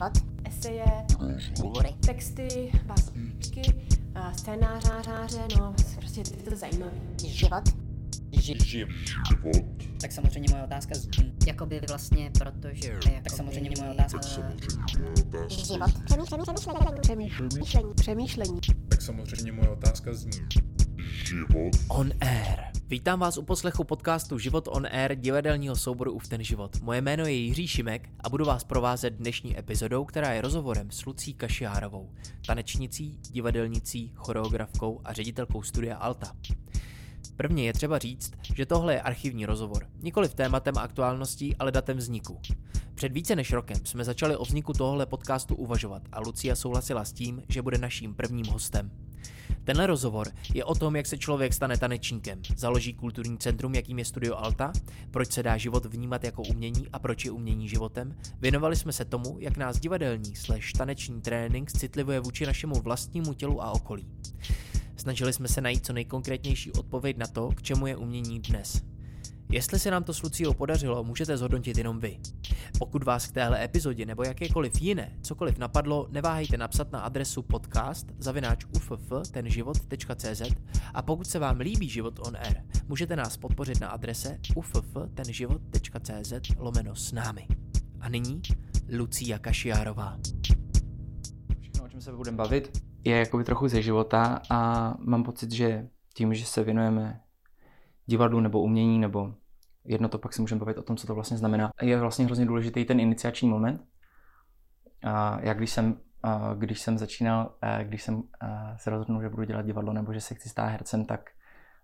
život, eseje, hovory, texty, básničky, eh, scénáře, no prostě je to zajímavé. Život, Život. Tak samozřejmě moje otázka z... Jakoby vlastně, protože... Jakoby... Tak samozřejmě moje otázka... život, přemýšlení, přemýšlení, přemýšlení. Tak samozřejmě moje otázka zní. Život. On Air. Vítám vás u poslechu podcastu Život on Air divadelního souboru Uf ten život. Moje jméno je Jiří Šimek a budu vás provázet dnešní epizodou, která je rozhovorem s Lucí Kašiárovou, tanečnicí, divadelnicí, choreografkou a ředitelkou studia Alta. Prvně je třeba říct, že tohle je archivní rozhovor, nikoli v tématem aktuálností, ale datem vzniku. Před více než rokem jsme začali o vzniku tohle podcastu uvažovat a Lucia souhlasila s tím, že bude naším prvním hostem. Tenhle rozhovor je o tom, jak se člověk stane tanečníkem, založí kulturní centrum, jakým je Studio Alta, proč se dá život vnímat jako umění a proč je umění životem. Věnovali jsme se tomu, jak nás divadelní slash taneční trénink citlivuje vůči našemu vlastnímu tělu a okolí. Snažili jsme se najít co nejkonkrétnější odpověď na to, k čemu je umění dnes. Jestli se nám to s Luciou podařilo, můžete zhodnotit jenom vy. Pokud vás k téhle epizodě nebo jakékoliv jiné cokoliv napadlo, neváhejte napsat na adresu podcast zavináč a pokud se vám líbí Život on Air, můžete nás podpořit na adrese uff.tenživot.cz lomeno s námi. A nyní Lucia Kašiárová. Všechno, o čem se budeme bavit, je jakoby trochu ze života a mám pocit, že tím, že se věnujeme divadlu nebo umění nebo jedno to pak si můžeme bavit o tom, co to vlastně znamená, je vlastně hrozně důležitý ten iniciační moment. A jak když jsem, a když jsem začínal, a když jsem se rozhodnul, že budu dělat divadlo nebo že se chci stát hercem, tak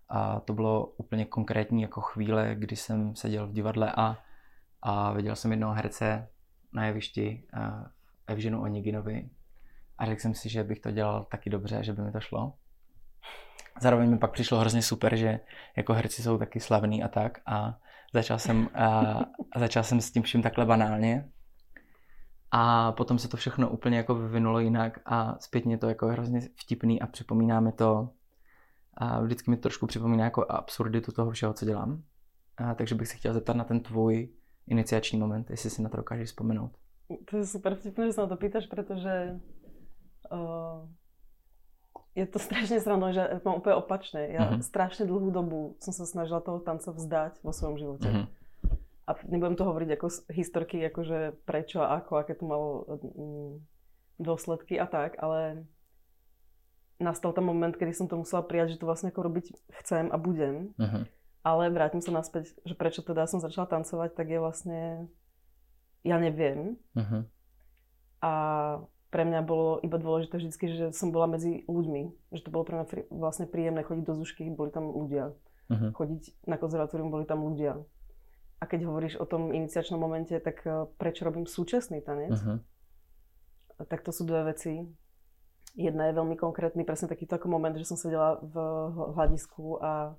a to bylo úplně konkrétní jako chvíle, kdy jsem seděl v divadle a, a viděl jsem jednoho herce na jevišti Evženu Oniginovi a řekl jsem si, že bych to dělal taky dobře, že by mi to šlo. Zároveň mi pak přišlo hrozně super, že jako herci jsou taky slavní a tak a začal jsem, a začal jsem s tím vším takhle banálně a potom se to všechno úplně jako vyvinulo jinak a zpětně to jako hrozně vtipný a připomíná mi to a vždycky mi to trošku připomíná jako absurditu toho všeho, co dělám. A, takže bych se chtěl zeptat na ten tvůj iniciační moment, jestli si na to dokážeš vzpomenout. To je super vtipné, že se na to pýtaš, protože uh, je to strašne srandové, že mám úplne opačné. Ja uh-huh. strašne dlhú dobu som sa snažila toho tanca vzdať vo svojom živote. Uh-huh. A nebudem to hovoriť ako historky, akože prečo a ako, aké to malo mm, dôsledky a tak, ale nastal tam moment, kedy som to musela prijať, že to vlastne ako robiť chcem a budem. Uh-huh. Ale vrátim sa naspäť, že prečo teda som začala tancovať, tak je vlastne, ja neviem. Uh-huh. A pre mňa bolo iba dôležité vždy, že som bola medzi ľuďmi. Že to bolo pre mňa vlastne príjemné chodiť do Zušky, boli tam ľudia. Uh-huh. Chodiť na konzervatórium, boli tam ľudia. A keď hovoríš o tom iniciačnom momente, tak eh, prečo robím súčasný tanec? Uh-huh. Tak to sú dve veci. Jedna je veľmi konkrétny, presne takýto ako moment, že som sedela v hľadisku a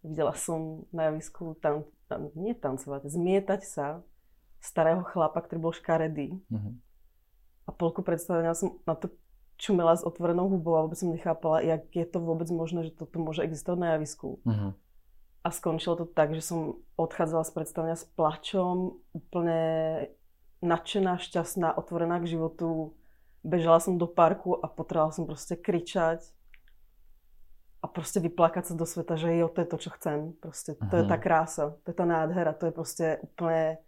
videla som na javisku tan- tan- nie tancovať, zmietať sa starého chlapa, ktorý bol škaredý. Uh-huh a polku predstavenia som na to čumela s otvorenou hubou a vôbec som nechápala, jak je to vôbec možné, že toto môže existovať na javisku. Uh-huh. A skončilo to tak, že som odchádzala z predstavenia s plačom, úplne nadšená, šťastná, otvorená k životu. Bežala som do parku a potrebovala som proste kričať a proste vyplakať sa do sveta, že jo, to je to, čo chcem. Proste, to uh-huh. je tá krása, to je tá nádhera, to je proste úplne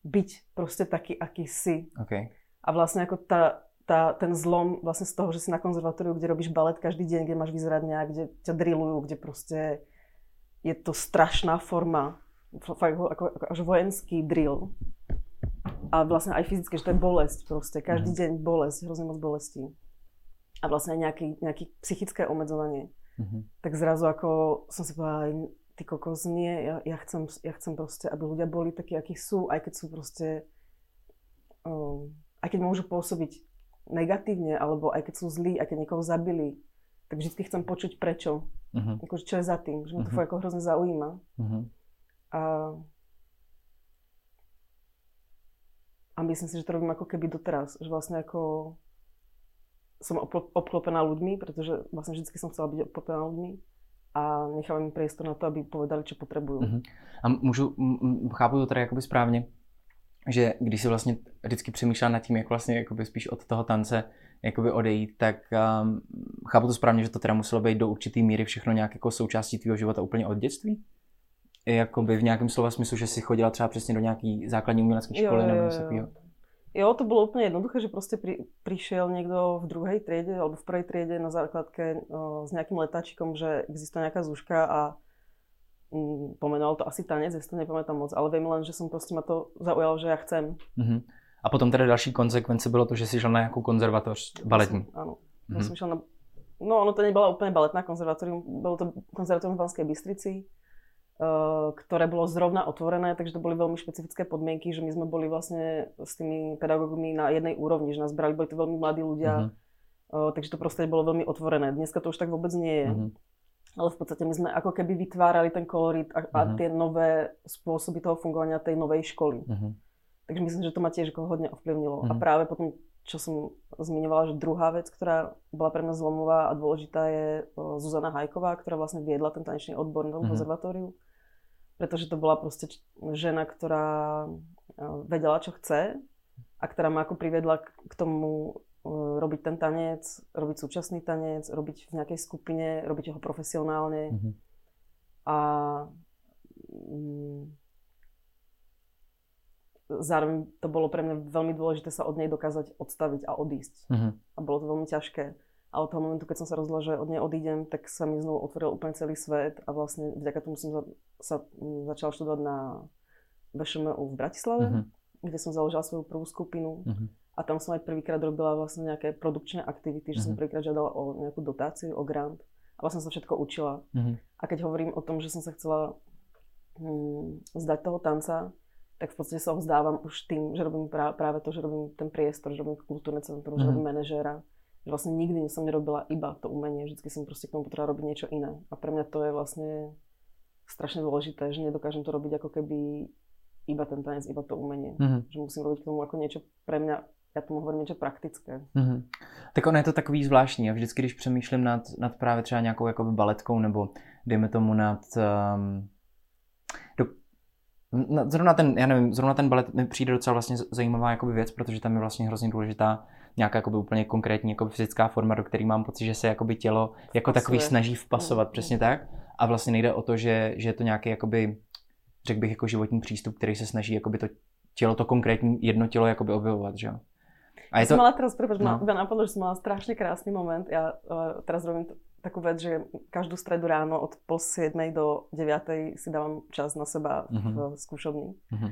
byť proste taký, aký si. Okay. A vlastne ako tá, tá, ten zlom vlastne z toho, že si na konzervatóriu, kde robíš balet každý deň, kde máš vyzerať nejak, kde ťa drillujú, kde proste je to strašná forma, fakt ako, ako, ako až vojenský drill. A vlastne aj fyzicky, že to je bolesť proste, každý mhm. deň bolesť, hrozne moc bolestí. A vlastne aj nejaké, nejaké psychické obmedzovanie. Mm-hmm. Tak zrazu ako som si povedala, ty kokos, nie, ja, ja, chcem, ja chcem proste, aby ľudia boli takí, akí sú, aj keď sú proste um, aj keď môžu pôsobiť negatívne, alebo aj keď sú zlí, aj keď niekoho zabili, tak vždy chcem počuť prečo. Uh-huh. Akože čo je za tým, že ma to uh-huh. ako hrozne zaujíma. Uh-huh. A, a myslím si, že to robím ako keby doteraz, že vlastne ako som obklopená ľuďmi, pretože vlastne vždy som chcela byť obklopená ľuďmi a nechávam im priestor na to, aby povedali, čo potrebujú. Uh-huh. A můžu, chápu to teda jakoby správně, že když si vlastně vždycky přemýšlel nad tím, jak vlastně jakoby spíš od toho tance jakoby odejít, tak um, chápu to správně, že to teda muselo být do určitý míry všechno nějak jako součástí tvého života úplně od dětství? Jakoby v nějakém slova smyslu, že si chodila třeba přesně do nějaký základní umělecké školy Jo, nebo něco jo. takového? Jo, to bolo úplne jednoduché, že proste pri, prišiel niekto v druhej triede alebo v prvej triede na základke o, s nejakým letáčikom, že existuje nejaká zúška a pomenoval to asi tanec, ja si to nepamätám moc, ale viem len, že som proste ma to zaujalo, že ja chcem. Mhm. A potom teda další konsekvence bylo to, že jsi šel na nějakou konzervatoř baletní. Som, áno. Mhm. Ja som išla na... No, ono to nebola úplne baletná konzervatórium, bolo to konzervatórium v Banskej Bystrici, uh, ktoré bolo zrovna otvorené, takže to boli veľmi špecifické podmienky, že my sme boli vlastne s tými pedagógmi na jednej úrovni, že nás brali, boli to veľmi mladí ľudia, Mhm. uh, takže to prostredie bolo veľmi otvorené. Dneska to už tak vôbec nie je. Mhm. Ale v podstate my sme ako keby vytvárali ten kolorit a, a Mhm. tie nové spôsoby toho fungovania tej novej školy. Mhm. Takže myslím, že to ma tiež ako hodne ovplyvnilo. A Mhm. práve potom, čo som zmiňovala, že druhá vec, ktorá bola pre mňa zlomová a dôležitá je Zuzana Hajková, ktorá vlastne viedla ten tanečný odbor na tom Mhm. konzervatóriu. Pretože to bola proste žena, ktorá vedela, čo chce a ktorá ma ako priviedla k, tomu robiť ten tanec, robiť súčasný tanec, robiť v nejakej skupine, robiť ho profesionálne. Mhm. A mm, zároveň to bolo pre mňa veľmi dôležité sa od nej dokázať odstaviť a odísť. Mhm. A bolo to veľmi ťažké. A od toho momentu, keď som sa rozhodla, že od nej odídem, tak sa mi znovu otvoril úplne celý svet a vlastne vďaka tomu som za, sa začala študovať na VŠMU v Bratislave, Mhm. kde som založila svoju prvú skupinu. Mhm. A tam som aj prvýkrát robila vlastne nejaké produkčné aktivity, že som Mhm. prvýkrát žiadala o nejakú dotáciu, o grant. A vlastne som sa všetko učila. Mhm. A keď hovorím o tom, že som sa chcela hm, zdať toho tanca, tak v podstate sa ho vzdávam už tým, že robím prá- práve to, že robím ten priestor, že robím kultúrne centrum, že Mhm. robím manažéra. Že vlastne nikdy som nerobila iba to umenie, vždycky som proste k tomu potrebovala robiť niečo iné. A pre mňa to je vlastne strašne dôležité, že nedokážem to robiť ako keby iba ten tanec, iba to umenie. Mhm. Že musím robiť k tomu ako niečo pre mňa, ja tomu hovorím niečo praktické. Mhm. Tak ono je to takový zvláštní a vždycky, když přemýšlím nad, nad právě třeba nějakou jakoby baletkou nebo dejme tomu nad, um, do, na, zrovna ten, já nevím, zrovna ten balet mi přijde docela vlastně zajímavá jakoby věc, protože tam je vlastně hrozně důležitá nějaká jakoby úplně konkrétní jakoby fyzická forma, do které mám pocit, že se jakoby tělo jako takový Vpasuje. snaží vpasovat, Mm, přesně tak. A vlastně nejde o to, že, že je to nějaký jakoby, řekl bych jako životní přístup, který se snaží jakoby to tělo, to konkrétní jedno tělo jakoby objevovat, že jo. A je to, mala teraz, prepáč, No. ma napadlo, že som mala strašne krásny moment. Ja uh, teraz robím takú vec, že každú stredu ráno od pol siedmej do 9 si dávam čas na seba Mhm. v skúšovni. Mhm.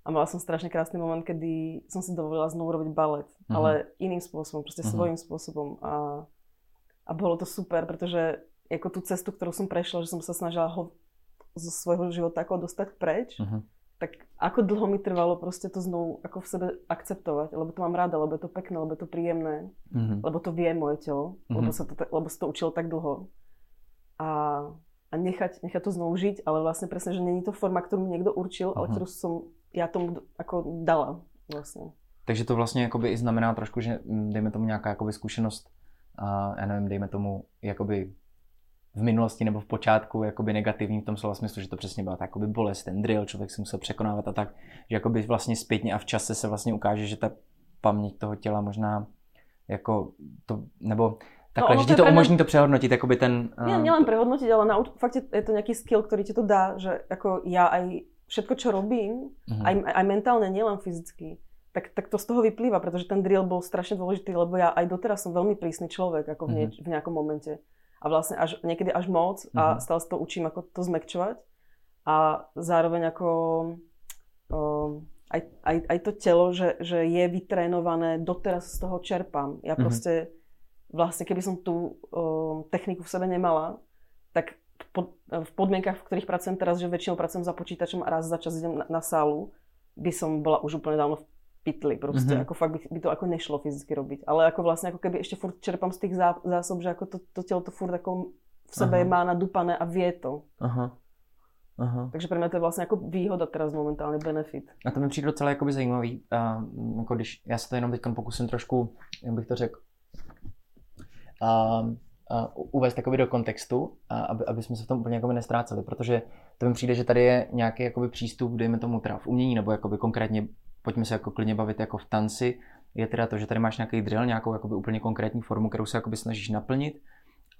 A mala som strašne krásny moment, kedy som si dovolila znovu robiť balet, Mhm. ale iným spôsobom, proste Mhm. svojím spôsobom. A, a bolo to super, pretože ako tú cestu, ktorú som prešla, že som sa snažila ho zo svojho života ako dostať preč, Mhm. Tak ako dlho mi trvalo proste to znovu ako v sebe akceptovať, lebo to mám rada, lebo je to pekné, lebo je to príjemné, Mhm. lebo to vie moje telo, Mhm. lebo, sa to, ta- lebo sa to učilo tak dlho. A, a nechať, nechať to znovu žiť, ale vlastne presne, že není to forma, ktorú mi niekto určil, ale Mhm. ktorú som ja tomu d- ako dala vlastne. Takže to vlastně jakoby i znamená trošku, že mm, dejme tomu nějaká jakoby zkušenost, a já nevím, dejme tomu jakoby v minulosti nebo v počátku jakoby negativní v tom slova smyslu, že to přesně byla ta jakoby bolest, ten drill, člověk si musel překonávat a tak, že jakoby vlastně zpětně a v čase se vlastně ukáže, že ta paměť toho těla možná jako to, nebo takhle, ono že to ti to umožní to přehodnotit, jakoby ten... Nie, a, nielen prehodnotiť, ale nauč- fakt je, je to nejaký skill, ktorý ti to dá, že ako ja aj všetko, čo robím, Mhm. aj, aj mentálne, nielen fyzicky, tak, tak to z toho vyplýva, pretože ten drill bol strašne dôležitý, lebo ja aj doteraz som veľmi prísny človek ako v, nieč, v nejakom momente. A vlastne až, niekedy až moc a Mhm. stále sa to učím, ako to zmekčovať. A zároveň ako o, aj, aj, aj to telo, že, že je vytrénované, doteraz z toho čerpám. Ja Mhm. proste, vlastne keby som tú o, techniku v sebe nemala, tak v pod, v podmienkach, v ktorých pracujem teraz, že väčšinou pracujem za počítačom a raz za čas idem na, na sálu, by som bola už úplne dávno v pytli proste. Mhm. Mm-hmm. Ako fakt by, by to ako nešlo fyzicky robiť. Ale ako vlastne ako keby ešte furt čerpám z tých zá, zásob, že ako to, to telo to furt ako v sebe Aha. má nadupané a vie to. Aha. Aha. Takže pre mňa to je vlastne ako výhoda teraz momentálny benefit. A to mi přijde docela jakoby zajímavý, a, jako když, já se to jenom teď pokusím trošku, jak bych to řekl, a, a uvést takový do kontextu, a aby, aby jsme se v tom úplně jakoby nestráceli, protože to mi přijde, že tady je nějaký jakoby přístup, dejme tomu teda v umění, nebo jakoby konkrétně pojďme se jako klidně bavit jako v tanci, je teda to, že tady máš nějaký drill, nějakou jakoby úplně konkrétní formu, kterou se jakoby snažíš naplnit.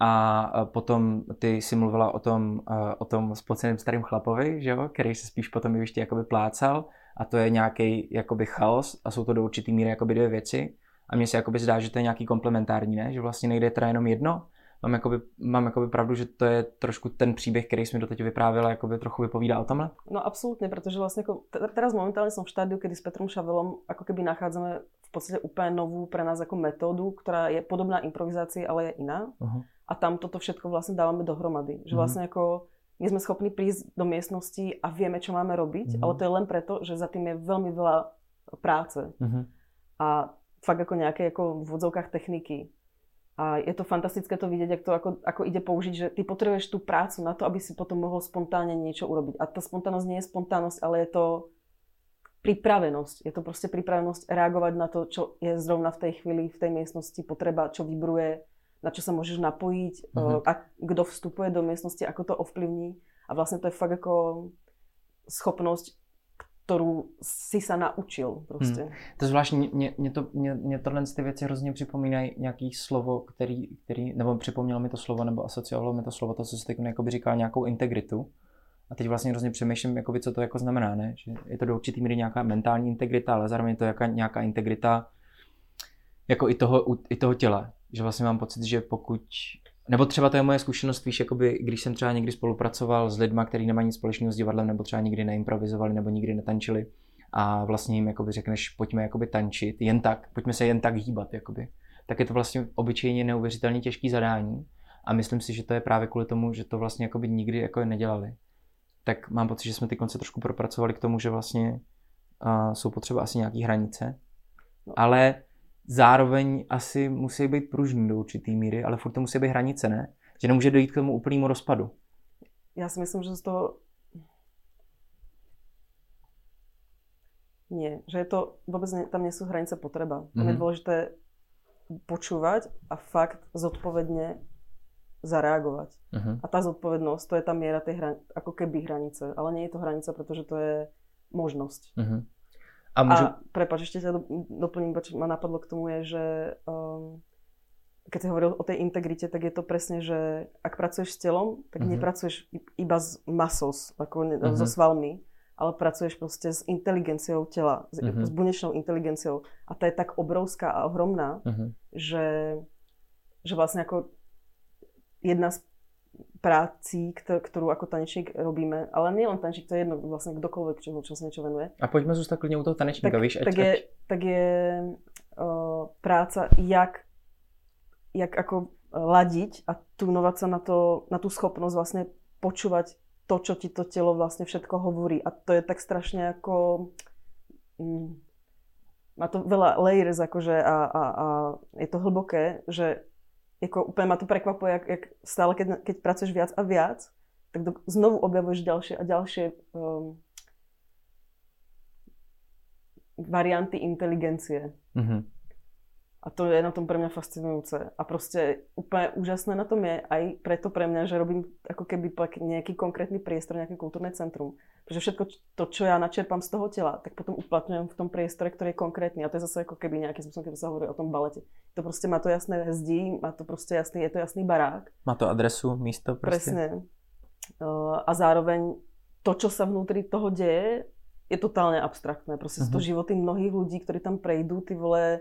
A potom ty si mluvila o tom, o tom spoceném starým chlapovi, že jo, který se spíš potom ještě jakoby plácal. A to je nějaký jakoby chaos a jsou to do určitý míry jakoby dvě věci. A mně se jakoby zdá, že to je nějaký komplementární, ne? že vlastně nejde teda jenom jedno, mám, jakoby, mám jakoby pravdu, že to je trošku ten příběh, který jsme doteď vyprávěla, jakoby trochu vypovídá o tomhle? No absolútne, pretože vlastne ako, teraz momentálne som v štádiu, kedy s Petrom Šavelom ako keby nachádzame v podstate úplne novú pre nás ako metódu, ktorá je podobná improvizácii, ale je iná. Uh-huh. A tam toto všetko vlastne dávame dohromady. Že uh-huh. vlastne ako nie sme schopní prísť do miestnosti a vieme, čo máme robiť, uh-huh. ale to je len preto, že za tým je veľmi veľa práce. Uh-huh. A fakt ako nejaké ako v vodzovkách techniky. A je to fantastické to vidieť, to ako, ako ide použiť, že ty potrebuješ tú prácu na to, aby si potom mohol spontánne niečo urobiť. A tá spontánnosť nie je spontánnosť, ale je to pripravenosť. Je to proste pripravenosť reagovať na to, čo je zrovna v tej chvíli, v tej miestnosti potreba, čo vybruje, na čo sa môžeš napojiť, mm-hmm. a kto vstupuje do miestnosti, ako to ovplyvní. A vlastne to je fakt ako schopnosť kterou si se naučil prostě. Hmm. To je zvláštní, mě, mě, to, mě, mě tohle ty věci hrozně připomínají nějaký slovo, který, který, nebo připomnělo mi to slovo, nebo asociovalo mi to slovo, to, co se teď říká, nějakou integritu. A teď vlastně hrozně přemýšlím, jakoby, co to jako znamená, ne? Že je to do určitý míry nějaká mentální integrita, ale zároveň je to jaká, nějaká integrita jako i toho, i toho těla. Že vlastně mám pocit, že pokud nebo třeba to je moje zkušenost, víš, jakoby, když jsem třeba někdy spolupracoval s lidmi, kteří nemají nic společného s divadlem, nebo třeba nikdy neimprovizovali, nebo nikdy netančili, a vlastně jim jakoby řekneš, pojďme jakoby tančit, jen tak, pojďme se jen tak hýbat, jakoby. tak je to vlastně obyčejně neuvěřitelně těžký zadání a myslím si, že to je právě kvůli tomu, že to vlastně jakoby nikdy jako nedělali. Tak mám pocit, že jsme ty konce trošku propracovali k tomu, že vlastně uh, jsou potřeba asi nějaký hranice, no. ale zároveň asi musí být pružný do určitý míry, ale furt to musí být hranice, ne? Že nemůže dojít k tomu úplnému rozpadu. Já si myslím, že z toho Nie, že je to, vôbec ne, tam sú hranice potreba. Tam mm-hmm. je mhm. dôležité počúvať a fakt zodpovedne zareagovať. Mm-hmm. A tá zodpovednosť, to je tá miera tej hran- ako keby hranice. Ale je to hranica, pretože to je možnosť. Mm-hmm. A, môžu... a prepáč, ešte ťa doplním, čo ma napadlo k tomu je, že um, keď si hovoril o tej integrite, tak je to presne, že ak pracuješ s telom, tak uh-huh. nepracuješ iba s masou, ako uh-huh. so svalmi, ale pracuješ proste s inteligenciou tela, uh-huh. s bunečnou inteligenciou. A ta je tak obrovská a ohromná, uh-huh. že, že vlastne ako jedna z práci, kterou jako tanečník robíme, ale nejen tanečník, to je jedno, vlastně kdokoliv, čemu, čemu se něco venuje. A pojďme zůstat klidně u toho tanečníka, tak, víš? Ať, tak, je, ať... tak je uh, práca, jak, jak jako ladiť a tunovať sa na, to, na tú schopnosť vlastne počúvať to, čo ti to telo vlastne všetko hovorí. A to je tak strašne ako... Mm, má to veľa layers akože a, a, a je to hlboké, že jako úplně ma to prekvapuje, jak, jak stále, keď, keď pracuješ viac a viac, tak do, znovu objavuješ ďalšie a ďalšie um, varianty inteligencie. Mm-hmm. A to je na tom pre mňa fascinujúce. A proste úplne úžasné na tom je aj preto pre mňa, že robím ako keby nejaký konkrétny priestor, nejaké kultúrne centrum. Pretože všetko to, čo ja načerpám z toho tela, tak potom uplatňujem v tom priestore, ktorý je konkrétny. A to je zase ako keby nejaký spôsob, keď sa hovorí o tom balete. To proste má to jasné zdí, má to proste jasný, je to jasný barák. Má to adresu, místo proste. Presne. A zároveň to, čo sa vnútri toho deje, je totálne abstraktné. Uh-huh. sú to mhm. životy mnohých ľudí, ktorí tam prejdú, ty vole,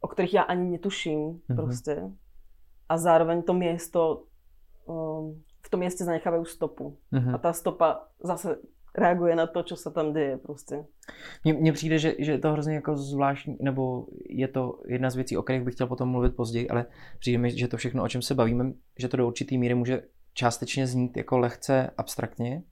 o ktorých ja ani netuším mm-hmm. proste. A zároveň to miesto, um, v tom mieste zanechávajú stopu. Mm-hmm. A tá stopa zase reaguje na to, co se tam děje prostě. Mně přijde, že, že je to hrozně jako zvláštní, nebo je to jedna z věcí, o kterých bych chtěl potom mluvit později, ale přijde mi, že to všechno, o čem se bavíme, že to do určitý míry může částečně znít jako lehce abstraktně,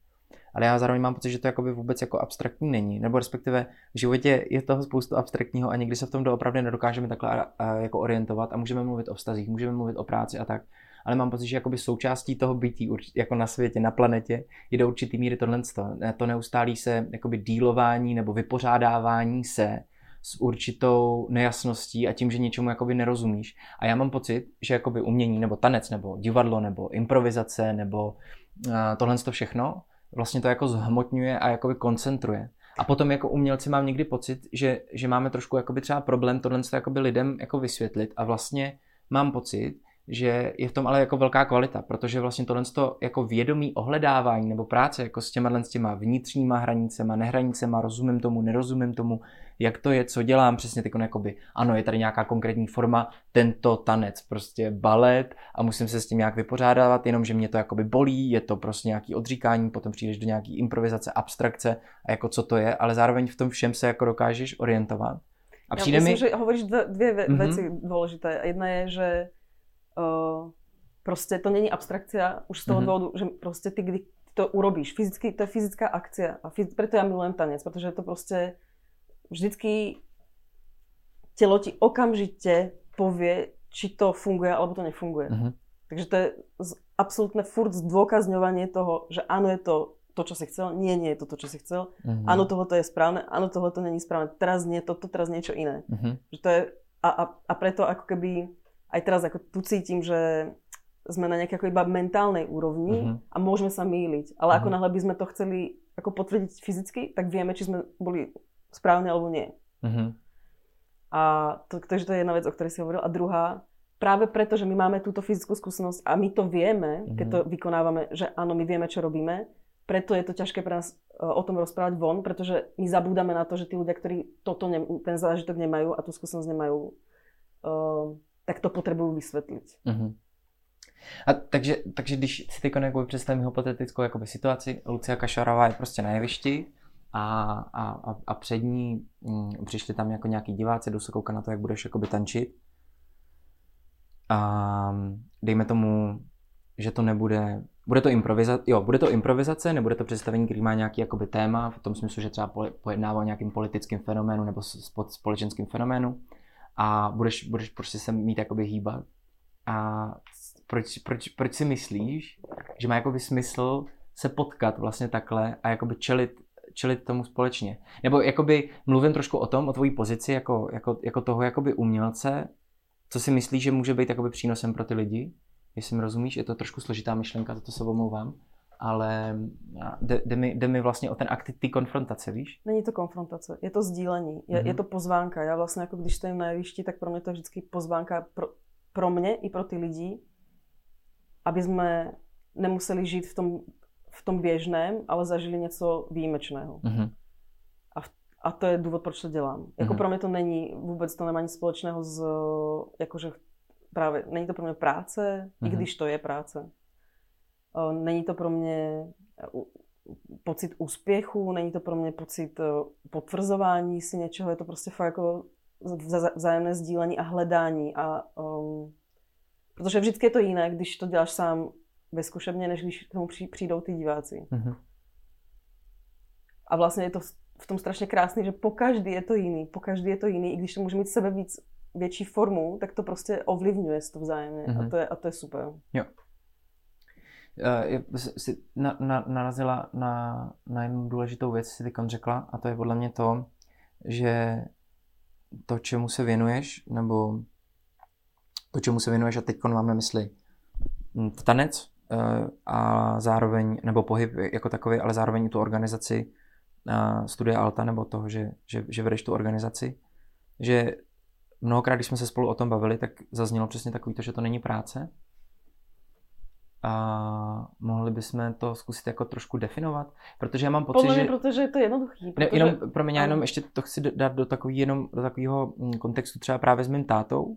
ale já zároveň mám pocit, že to jakoby vůbec jako abstraktní není, nebo respektive v životě je toho spoustu abstraktního a někdy se v tom doopravdy nedokážeme takhle jako orientovat a můžeme mluvit o vztazích, můžeme mluvit o práci a tak, ale mám pocit, že jakoby součástí toho bytí jako na světě, na planetě, je do určitý míry tohle. To neustálí se jakoby dílování nebo vypořádávání se s určitou nejasností a tím, že něčemu jakoby nerozumíš. A já mám pocit, že jakoby umění nebo tanec nebo divadlo nebo improvizace nebo uh, tohle to všechno vlastně to jako zhmotňuje a jakoby koncentruje. A potom jako umělci mám někdy pocit, že, že máme trošku jakoby třeba problém tohle lidem jako vysvětlit a vlastně mám pocit, že je v tom ale jako velká kvalita, protože vlastně tohle jako vědomí ohledávání nebo práce jako s těma, s těma vnitřníma hranicema, nehranicema, rozumím tomu, nerozumím tomu, jak to je, co dělám, přesně teď jakoby, ano, je tady nějaká konkrétní forma, tento tanec, prostě balet a musím se s tím nějak vypořádávat, jenom že mě to jakoby bolí, je to prostě nějaký odříkání, potom přijdeš do nějaký improvizace, abstrakce a jako co to je, ale zároveň v tom všem se jako dokážeš orientovat. A přijde ja myslím, mi... že hovoríš dvě, dvě mm-hmm. veci dôležité. Jedna je, že uh, prostě to není abstrakcia už z toho mm-hmm. dôvodu, že prostě ty, kdy to urobíš, fyzicky, to je fyzická akcia a fyz, preto ja milujem tanec, protože to prostě vždycky telo ti okamžite povie, či to funguje alebo to nefunguje. Mm-hmm. Takže to je absolútne furt zdôkazňovanie toho, že áno, je to to, čo si chcel, nie, nie je to to, čo si chcel, mm-hmm. áno, tohoto je správne, áno, tohoto není správne, teraz nie, toto, teraz niečo iné. Mm-hmm. Že to je, a, a, a preto ako keby aj teraz ako tu cítim, že sme na nejakej ako iba mentálnej úrovni uh-huh. a môžeme sa míliť. Ale uh-huh. ako mhm. náhle by sme to chceli ako potvrdiť fyzicky, tak vieme, či sme boli správne alebo nie. Uh-huh. A to, takže to je jedna vec, o ktorej si hovoril. A druhá, práve preto, že my máme túto fyzickú skúsenosť a my to vieme, keď to vykonávame, že áno, my vieme, čo robíme, preto je to ťažké pre nás uh, o tom rozprávať von, pretože my zabúdame na to, že tí ľudia, ktorí toto ne, ten zážitok nemajú a tú skúsenosť nemajú, uh, tak to potřebuju vysvětlit. Mm-hmm. A takže, takže když si teď jako představím hypotetickou jakoby, situaci, Lucia Kašarová je prostě na jevišti a, a, a před ní mm, přišli tam jako nějaký diváci, jdu se koukat na to, jak budeš jakoby tančit. A dejme tomu, že to nebude, bude to improvizace, jo, bude to improvizace, nebude to představení, který má nějaký jakoby téma, v tom smyslu, že třeba pojednává o nějakým politickým fenoménu nebo společenským fenoménu a budeš, budeš prostě se mít jakoby hýbat. A proč, proč, proč si myslíš, že má jakoby smysl se potkat vlastně takhle a jakoby čelit, čelit tomu společně? Nebo jakoby mluvím trošku o tom, o tvojí pozici jako, jako, jako toho jakoby umělce, co si myslíš, že může být jakoby přínosem pro ty lidi? Jestli mi rozumíš, je to trošku složitá myšlenka, za to se omlouvám ale jde, jde, mi, jde mi vlastně o ten akt ty konfrontace, víš? Není to konfrontace, je to sdílení, je, mm-hmm. je to pozvánka. Já vlastně jako když stojím na jevišti, tak pro mě to je vždycky pozvánka pro, pro mě i pro ty lidi, aby jsme nemuseli žít v tom, v tom běžném, ale zažili něco výjimečného. Mm-hmm. A, v, a to je důvod, proč to dělám. Jako mm-hmm. pro mě to není, vůbec to nemá nic společného s, jakože právě, není to pro mě práce, mm-hmm. i mhm. když to je práce. Není to pro mě pocit úspěchu, není to pro mě pocit potvrzování si něčeho, je to prostě fakt jako vzájemné sdílení a hledání. A, um, protože vždycky je to jiné, když to děláš sám ve zkušebně, než když k tomu přijdou ty diváci. Mm-hmm. A vlastně je to v tom strašně krásný, že po každý je to jiný, po každý je to jiný, i když to může mít sebe víc větší formu, tak to prostě ovlivňuje to vzájemně mm-hmm. a, to je, a to je super. Jo. Uh, si na, na, narazila na, na jednu důležitou věc, si teď řekla, a to je podle mě to, že to, čemu se věnuješ, nebo to, čemu se věnuješ, a teď mám na mysli tanec uh, a zároveň, nebo pohyb jako takový, ale zároveň tu organizaci uh, Studia Alta, nebo toho, že, že, že vedeš tu organizaci, že mnohokrát, když jsme se spolu o tom bavili, tak zaznělo přesně takový to, že to není práce, a mohli bychom to zkusit jako trošku definovat, protože já mám pocit, Podle mě, že... protože je to jednoduchý. Protože... Ne, jenom, pro mě, já jenom ještě to chci dát do, takový, jenom, do takového mm, kontextu třeba právě s mým tátou,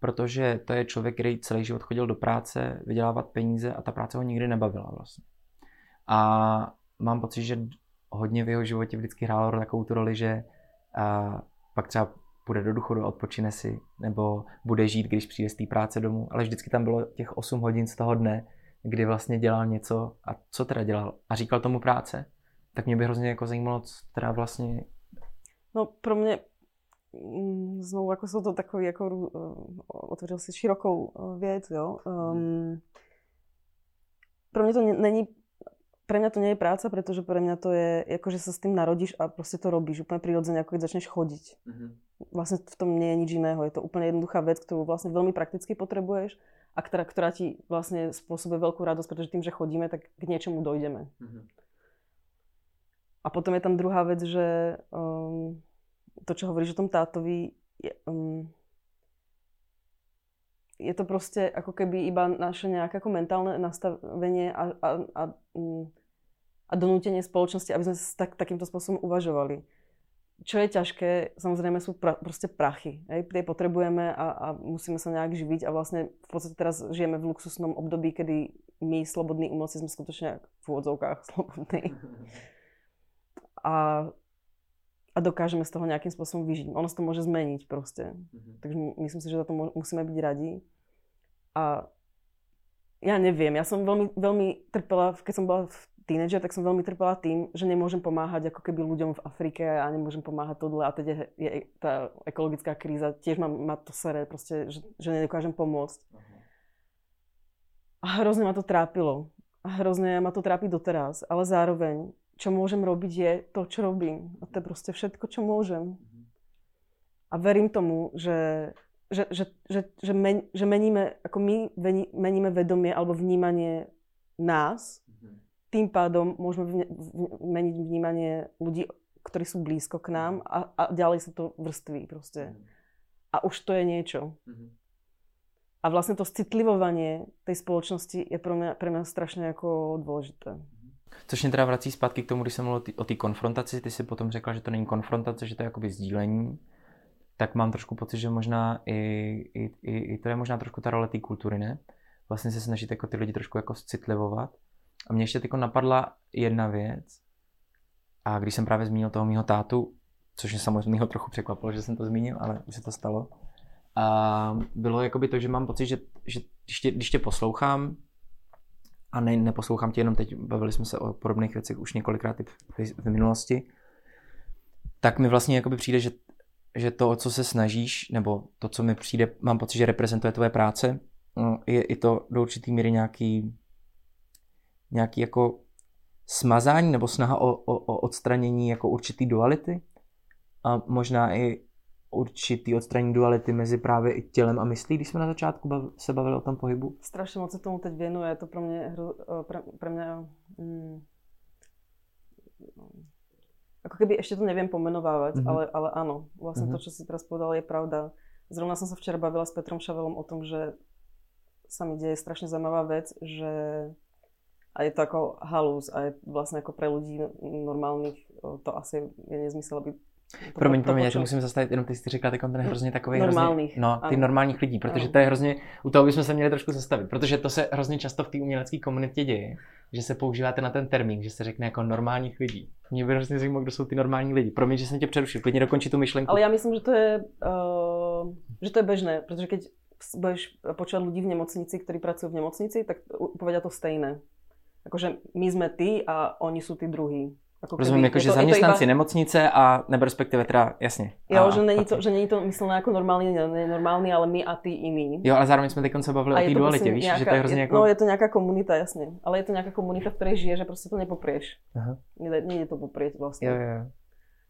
protože to je člověk, který celý život chodil do práce, vydělávat peníze a ta práce ho nikdy nebavila vlastně. A mám pocit, že hodně v jeho životě vždycky hrálo takovou tu roli, že a pak třeba půjde do důchodu a odpočine si, nebo bude žít, když přijde z té práce domů, ale vždycky tam bylo těch 8 hodin z toho dne, kdy vlastně dělal něco a co teda dělal? A říkal tomu práce, tak mě by hrozně jako zajímalo, co teda vlastně... No pro mě mm, znovu jako jsou to takový, jako uh, otevřel si širokou uh, věc, jo. Um, pro mě to není pre mňa to nie je práca, pretože pre mňa to je, ako že sa s tým narodíš a proste to robíš úplne prirodzene, ako keď začneš chodiť. Mm-hmm. Vlastne v tom nie je nič iného. Je to úplne jednoduchá vec, ktorú vlastne veľmi prakticky potrebuješ a ktorá, ktorá ti vlastne spôsobuje veľkú radosť, pretože tým, že chodíme, tak k niečomu dojdeme. Mm-hmm. A a potom je tam druhá vec, že um, to, čo hovoríš o tom tátovi, je, um, je to prostě ako keby iba naše nejaké ako mentálne nastavenie a, a, a, mm, a donútenie spoločnosti, aby sme tak, takýmto spôsobom uvažovali. Čo je ťažké, samozrejme sú pra, proste prachy. Hej? Tie potrebujeme a, a musíme sa nejak živiť a vlastne v podstate teraz žijeme v luxusnom období, kedy my, slobodní umelci, sme skutočne v úvodzovkách slobodní. A, a dokážeme z toho nejakým spôsobom vyžiť. Ono sa to môže zmeniť proste. Mm-hmm. Takže myslím si, že za to musíme byť radi. A ja neviem, ja som veľmi, veľmi trpela, keď som bola v tínedžer, tak som veľmi trpela tým, že nemôžem pomáhať ako keby ľuďom v Afrike a nemôžem pomáhať tohle a teď je, je tá ekologická kríza, tiež ma, ma to sere, proste, že, že nedokážem pomôcť. A hrozne ma to trápilo. A hrozne ma to trápi doteraz, ale zároveň, čo môžem robiť je to, čo robím. A to je proste všetko, čo môžem. A verím tomu, že že, že, že, že, men, že meníme, ako my meníme vedomie alebo vnímanie nás, tým pádom môžeme meniť vnímanie ľudí, ktorí sú blízko k nám a, a ďalej sa to vrství proste. A už to je niečo. A vlastne to citlivovanie tej spoločnosti je pro mňa, pre mňa strašně jako dôležité. Což mě teda vrací zpátky k tomu, když jsem mluvil o té konfrontaci, ty si potom řekla, že to není konfrontace, že to je jakoby sdílení, tak mám trošku pocit, že možná i, i, i, i to je možná trošku ta role té kultury, ne? Vlastně se snažit jako ty lidi trošku jako citlivovat a mě ještě napadla jedna věc. A když jsem právě zmínil toho mýho tátu, což mě samozřejmě trochu překvapilo, že jsem to zmínil, ale už se to stalo. A bylo jakoby to, že mám pocit, že, že když, tě, když tě poslouchám, a ne, neposlouchám tě jenom teď, bavili jsme se o podobných věcech už několikrát v, v minulosti, tak mi vlastně jakoby přijde, že, že to, o co se snažíš, nebo to, co mi přijde, mám pocit, že reprezentuje tvoje práce, no, je i to do určitý míry nějaký nějaký jako smazání nebo snaha o, o, o odstranění jako určitý duality? A možná i určitý odstranění duality mezi právě i tělem a myslí, když jsme na začátku bav, se bavili o tom pohybu? Strašně moc se tomu teď věnuje, je to pro mě, pro, pro mě mm, ako keby ešte to neviem pomenovávať, mm-hmm. ale, ale áno, vlastne mm-hmm. to, čo si teraz povedal, je pravda. Zrovna som sa včera bavila s Petrom Šavelom o tom, že sa mi deje strašne zaujímavá vec, že a je to ako halus a je vlastne ako pre ľudí normálnych to asi je nezmysel, aby to, promiň, promiň, já to musím zastavit, jenom ty jsi říkala ten je hrozně takový normálních. Hrozně, no, ty ano. normálních lidí, protože ano. to je hrozně, u toho bychom se měli trošku zastavit, protože to se hrozně často v té umělecké komunitě děje, že se používáte na ten termín, že se řekne jako normálních lidí. Mě by hrozně zajímalo, kdo jsou ty normální lidi. Promiň, že jsem tě přerušil, klidně dokončí tu myšlenku. Ale já myslím, že to je, uh, že to je bežné, protože keď budeš počúvať ľudí v nemocnici, ktorí pracujú v nemocnici, tak povedia to stejné akože my sme ty a oni sú tí druhí. Ako Rozumím, jako, že zaměstnanci iba... nemocnice a nebo respektive teda, jasně. Jo, a, že, není to, že není to myslené jako normální, nenormální, ale my a ty jiný. Jo, ale zároveň jsme teď se bavili a o té dualitě, víš, nějaká, že to je hrozně jako... No, je to nějaká komunita, jasně. Ale je to nějaká komunita, v které žije, že prostě to nepoprieš. Aha. Nejde, to poprieť vlastně. Jo, jo.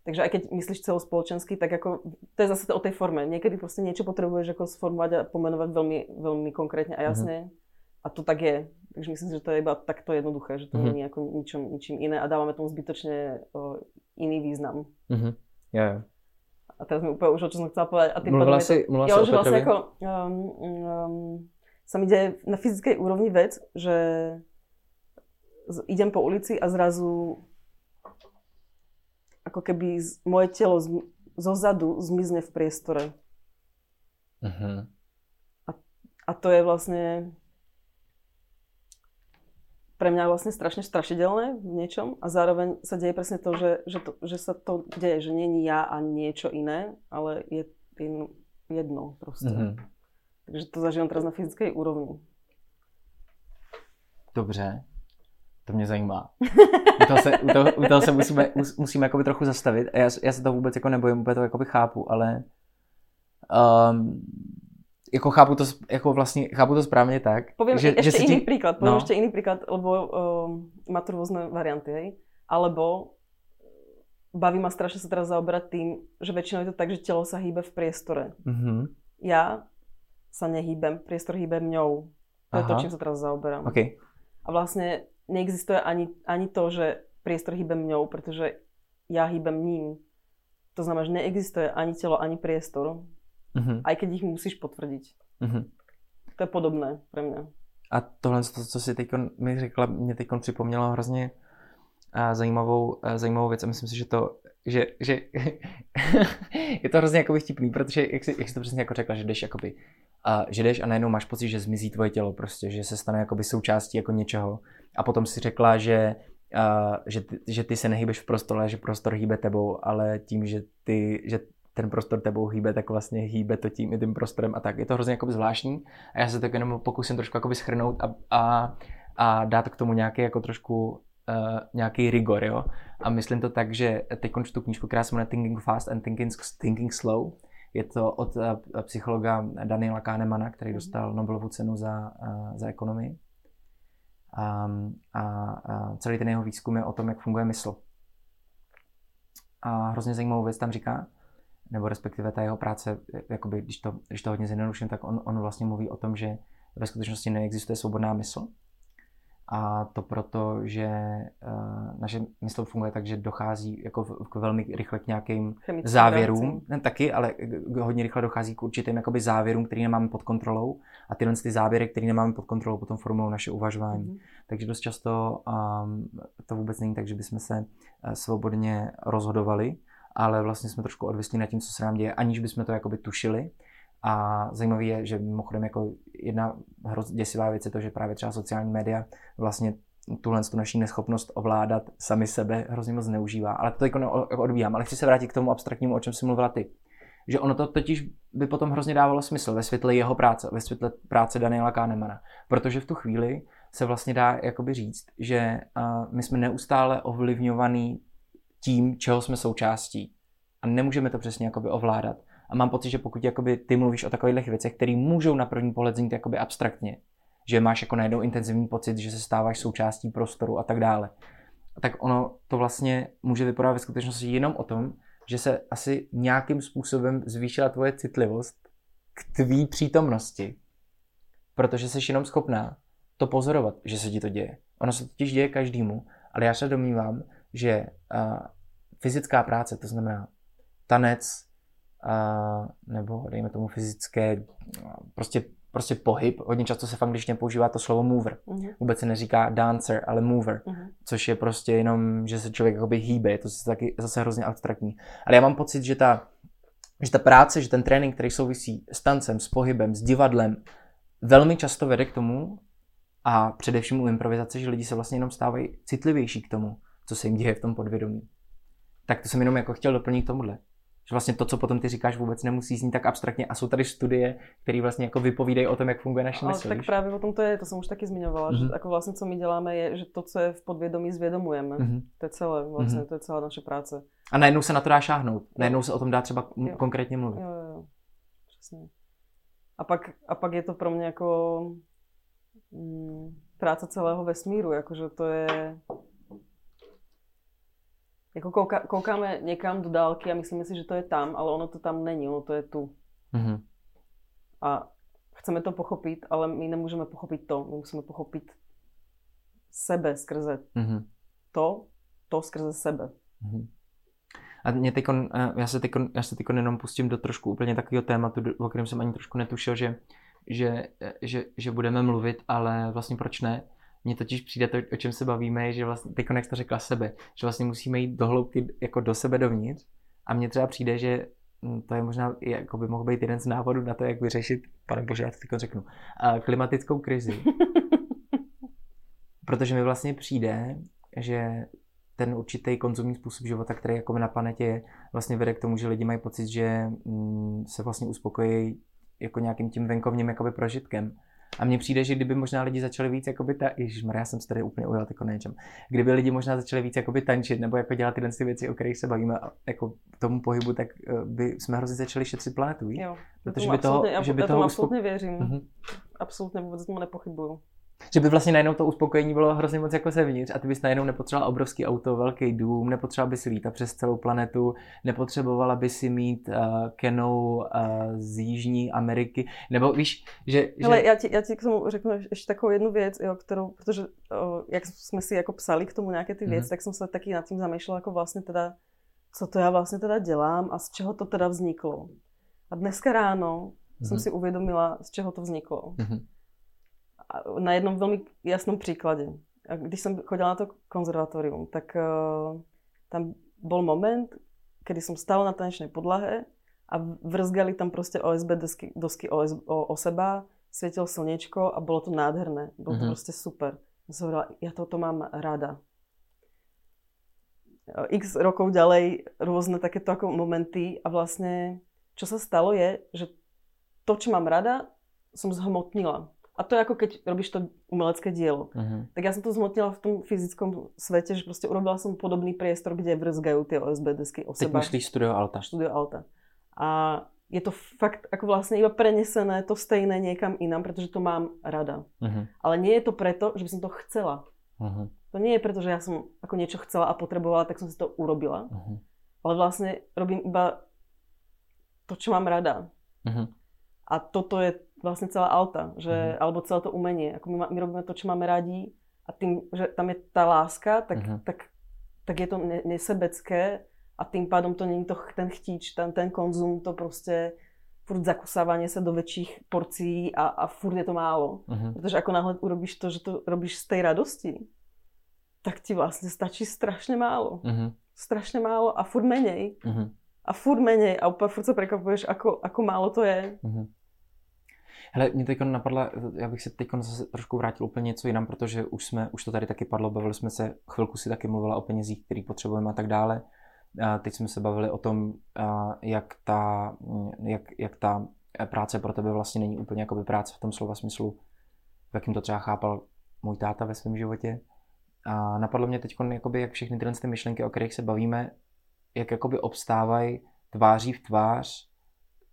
Takže aj keď myslíš celospoločensky, tak ako, to je zase o tej forme. Niekedy prostě niečo potrebuješ jako sformovať a pomenovať veľmi, veľmi konkrétne a jasne. Uh-huh. A to tak je. Takže myslím si, že to je iba takto jednoduché, že to mm-hmm. není jako ničom, ničím iné a dáváme tomu zbytočne o, iný význam. Mm-hmm. Jo, jo. A teraz mi úplne už o čo som chcela povedať. A tým mluvila si, to, jo, že vlastne ako, um, um, sa mi deje na fyzickej úrovni vec, že idem po ulici a zrazu ako keby z, moje telo z, zo zadu zmizne v priestore. Uh-huh. A, a to je vlastne pre mňa vlastne strašne strašidelné v niečom a zároveň sa deje presne to, že, že, to, že sa to deje, že není ja a niečo iné, ale je jedno proste. Mm-hmm. Takže to zažívám teraz na fyzické úrovni. Dobře, to mě zajímá. U toho se, u toho, u toho se musíme, musíme jakoby trochu zastavit. Já, já se to vůbec jako nebojím, úplně to jakoby chápu, ale um, jako chápu to, jako vlastně, chápu to správně tak. Poviem že, ešte že iný ti... príklad, poviem no. ešte iný príklad, lebo uh, má tu rôzne varianty, hej. Alebo baví ma strašne sa teraz zaoberať tým, že väčšinou je to tak, že telo sa hýbe v priestore. Mm-hmm. Ja sa nehýbem, priestor hýbe mňou. To Aha. je to, čím sa teraz zaoberám. Okay. A vlastne neexistuje ani, ani to, že priestor hýbe mňou, pretože já hýbem ním. To znamená, že neexistuje ani tělo, ani priestor, Mhm. aj keď ich musíš potvrdiť. Mhm. To je podobné pre mňa. A tohle, to, co jsi teď mi řekla, mě teď připomnělo hrozně a, zajímavou, a, zajímavou věc a myslím si, že to, že, že je to hrozně jakoby vtipný, protože jak jsi, jak jsi to přesně jako řekla, že jdeš jakoby, a, že jdeš a najednou máš pocit, že zmizí tvoje tělo prostě, že se stane jakoby součástí jako něčeho a potom si řekla, že a, že, ty, že ty se nehýbeš v prostoru, ale že prostor hýbe tebou, ale tím, že ty, že ten prostor tebou hýbe, tak vlastně hýbe to tím i tím prostorem a tak. Je to hrozně jakoby zvláštní a já se tak jenom pokusím trošku jakoby schrnout a, a, a dát k tomu nějaký jako trošku uh, nějaký rigor, jo. A myslím to tak, že teď konču tu knížku, která se jmenuje Thinking Fast and Thinking, Thinking Slow. Je to od uh, psychologa Daniela Kahnemana, který dostal Nobelovu cenu za, uh, za ekonomii. Um, a, a celý ten jeho výzkum je o tom, jak funguje mysl. A hrozně zajímavou věc tam říká, nebo respektive ta jeho práce, jakoby, když, to, když to hodně zjednoduším, tak on, on vlastně mluví o tom, že ve skutečnosti neexistuje svobodná mysl. A to proto, že uh, naše mysl funguje tak, že dochází jako v, k velmi rychle k nějakým Chemickým závěrům, reakcím. ne, taky, ale hodně rychle dochází k určitým jakoby závěrům, které nemáme pod kontrolou a tyhle ty závěry, které nemáme pod kontrolou, potom formulují naše uvažování. Mhm. Takže dost často um, to vůbec není tak, že bychom se uh, svobodně rozhodovali, ale vlastně jsme trošku odvislí nad tím, co se nám děje, aniž bychom to jakoby tušili. A zajímavé je, že mimochodem jako jedna hrozně děsivá věc je to, že právě třeba sociální média vlastně tuhle tu naší neschopnost ovládat sami sebe hrozně moc zneužívá. Ale to jako odbíhám. Ale chci se vrátit k tomu abstraktnímu, o čem jsi mluvila ty. Že ono to totiž by potom hrozně dávalo smysl ve světle jeho práce, ve světle práce Daniela Kahnemana. Protože v tu chvíli se vlastně dá jakoby říct, že my jsme neustále ovlivňovaný tím, čeho jsme součástí. A nemůžeme to přesně jakoby ovládat. A mám pocit, že pokud jakoby ty mluvíš o takových věcech, které můžou na první pohled znít jakoby abstraktně, že máš jako najednou intenzivní pocit, že se stáváš součástí prostoru a tak dále, tak ono to vlastně může vypadat ve skutečnosti jenom o tom, že se asi nějakým způsobem zvýšila tvoje citlivost k tvý přítomnosti, protože jsi jenom schopná to pozorovat, že se ti to děje. Ono se totiž děje každému, ale já se domnívám, že uh, fyzická práce, to znamená tanec, uh, nebo dejme tomu fyzické, prostě, prostě pohyb, hodně často se v angličtině používá to slovo mover. Mhm. Vůbec se neříká dancer, ale mover, Mhm. což je prostě jenom, že se člověk jakoby hýbe, je to zase taky zase hrozně abstraktní. Ale já mám pocit, že ta, že ta práce, že ten trénink, který souvisí s tancem, s pohybem, s divadlem, velmi často vede k tomu, a především u improvizace, že lidi se vlastně jenom stávají citlivější k tomu, co se jim děje v tom podvědomí. Tak to jsem jenom jako chtěl doplnit k tomuhle. Že vlastně to, co potom ty říkáš, vůbec nemusí znít tak abstraktně a jsou tady studie, které vlastně jako vypovídají o tom, jak funguje naše mysl. tak víš? práve o tom to je, to som už taky zmiňovala, Mhm. že ako vlastne co my děláme je, že to, co je v podvědomí, zvědomujeme. Mhm. To je celé, vlastně, Mhm. to je celá naše práce. A najednou se na to dá šáhnout. Najednou se o tom dá třeba m- Jo. konkrétně mluvit. Jo, jo, jo. Přesně. A pak, a pak je to pro mě jako mm, práce celého vesmíru, jakože to je jako kouka, koukáme někam do dálky a myslíme si, že to je tam, ale ono to tam není, ono to je tu. Mhm. A chceme to pochopit, ale my nemůžeme pochopit to, my musíme pochopit sebe skrze Mhm. to, to skrze sebe. Mhm. A mě teďkon, eh, já se teďkon, já se teďkon jenom pustím do trošku úplně takového tématu, o kterém jsem ani trošku netušil, že, že, eh, že, že budeme mluvit, ale vlastně proč ne? Mně totiž přijde to, o čem se bavíme, je, že vlastně, teď jak to řekla sebe, že vlastně musíme jít do hloubky jako do sebe dovnitř a mně třeba přijde, že hm, to je možná, jako by mohl být jeden z návodů na to, jak vyřešit, pane bože, já to teď řeknu, klimatickou krizi. Protože mi vlastně přijde, že ten určitý konzumní způsob života, který jako na planetě je, vlastně vede k tomu, že lidi mají pocit, že mm, se vlastně uspokojí jako nějakým tím venkovním jakoby prožitkem. A mně přijde, že kdyby možná lidi začali víc jakoby ta... Ježišmarja, já jsem se tady úplně ujel jako na něčem. Kdyby lidi možná začali víc jakoby tančit nebo jako dělat tyhle ty věci, o kterých se bavíme, a jako tomu pohybu, tak eh, by jsme hrozně začali šetřit planetu? Jo. Protože by toho, absolutně, já, že by já toho tomu uspok... absolutně věřím. Mhm. Absolutně vůbec tomu nepochybuju. Že by vlastně najednou to uspokojení bylo hrozně moc jako zevnitř a ty bys najednou nepotřeboval obrovský auto, velký dům, nepotřeboval by si lítat přes celou planetu, nepotřebovala by si mít uh, kenou uh, z Jižní Ameriky, nebo víš, že... Hele, že... já ti, já ti k tomu řeknu ještě takovou jednu věc, jo, kterou, protože o, jak jsme si jako psali k tomu nějaké ty věci, Mhm. mm-hmm. tak jsem se taky nad tím zamýšlela, jako vlastně teda, co to já vlastně teda dělám a z čeho to teda vzniklo. A dneska ráno jsem Mhm. si uvědomila, z čeho to vzniklo. Mhm. Na jednom velmi jasnom příkladě. Když jsem chodila na to konzervatorium, tak uh, tam bol moment, kedy som stála na tanečnej podlahe a vrzgali tam prostě OSB desky, dosky OS, o, o seba, svietilo slniečko a bolo to nádherné. Bolo to Mhm. prostě super. Ja som hovorila, ja toto mám rada. X rokov ďalej rôzne takéto ako momenty a vlastne čo sa stalo je, že to, čo mám rada, som zhmotnila. A to je ako keď robíš to umelecké dielo. Mhm. Tak ja som to zhmotnila v tom fyzickom svete, že proste urobila som podobný priestor, kde vrzgajú tie OSB desky o Teď seba. myslíš Studio Alta. Studio Alta. A je to fakt ako vlastne iba prenesené to stejné niekam inám, pretože to mám rada. Mhm. Ale nie je to preto, že by som to chcela. Mhm. To nie je preto, že ja som ako niečo chcela a potrebovala, tak som si to urobila. Mhm. Ale vlastne robím iba to, čo mám rada. Mhm. A toto je vlastne celá alta, že, Mhm. alebo celé to umenie. Ako my, má- my robíme to, čo máme rádi a tým, že tam je tá láska, tak, Mhm. tak, tak je to ne, nesebecké a tým pádom to není to, ten chtíč, ten, ten konzum, to prostě furt zakusávanie sa do väčších porcií a, a furt je to málo. Mhm. Protože ako náhle urobíš to, že to robíš z tej radosti, tak ti vlastne stačí strašne málo. Mhm. Strašne málo a furt menej. Mhm. A furt menej a úplně furt se prekvapuješ, ako, ako málo to je. Mhm. Hele, mě teď napadla, já bych se teď zase trošku vrátil úplně něco jinam, protože už jsme, už to tady taky padlo, bavili jsme se, chvilku si taky mluvila o penězích, který potřebujeme a tak dále. A teď jsme se bavili o tom, jak ta, jak, jak ta práce pro tebe vlastně není úplně jakoby práce v tom slova smyslu, v jakým to třeba chápal můj táta ve svém životě. A napadlo mě teď, jak všechny tyhle ty myšlenky, o kterých se bavíme, jak jakoby obstávají tváří v tvář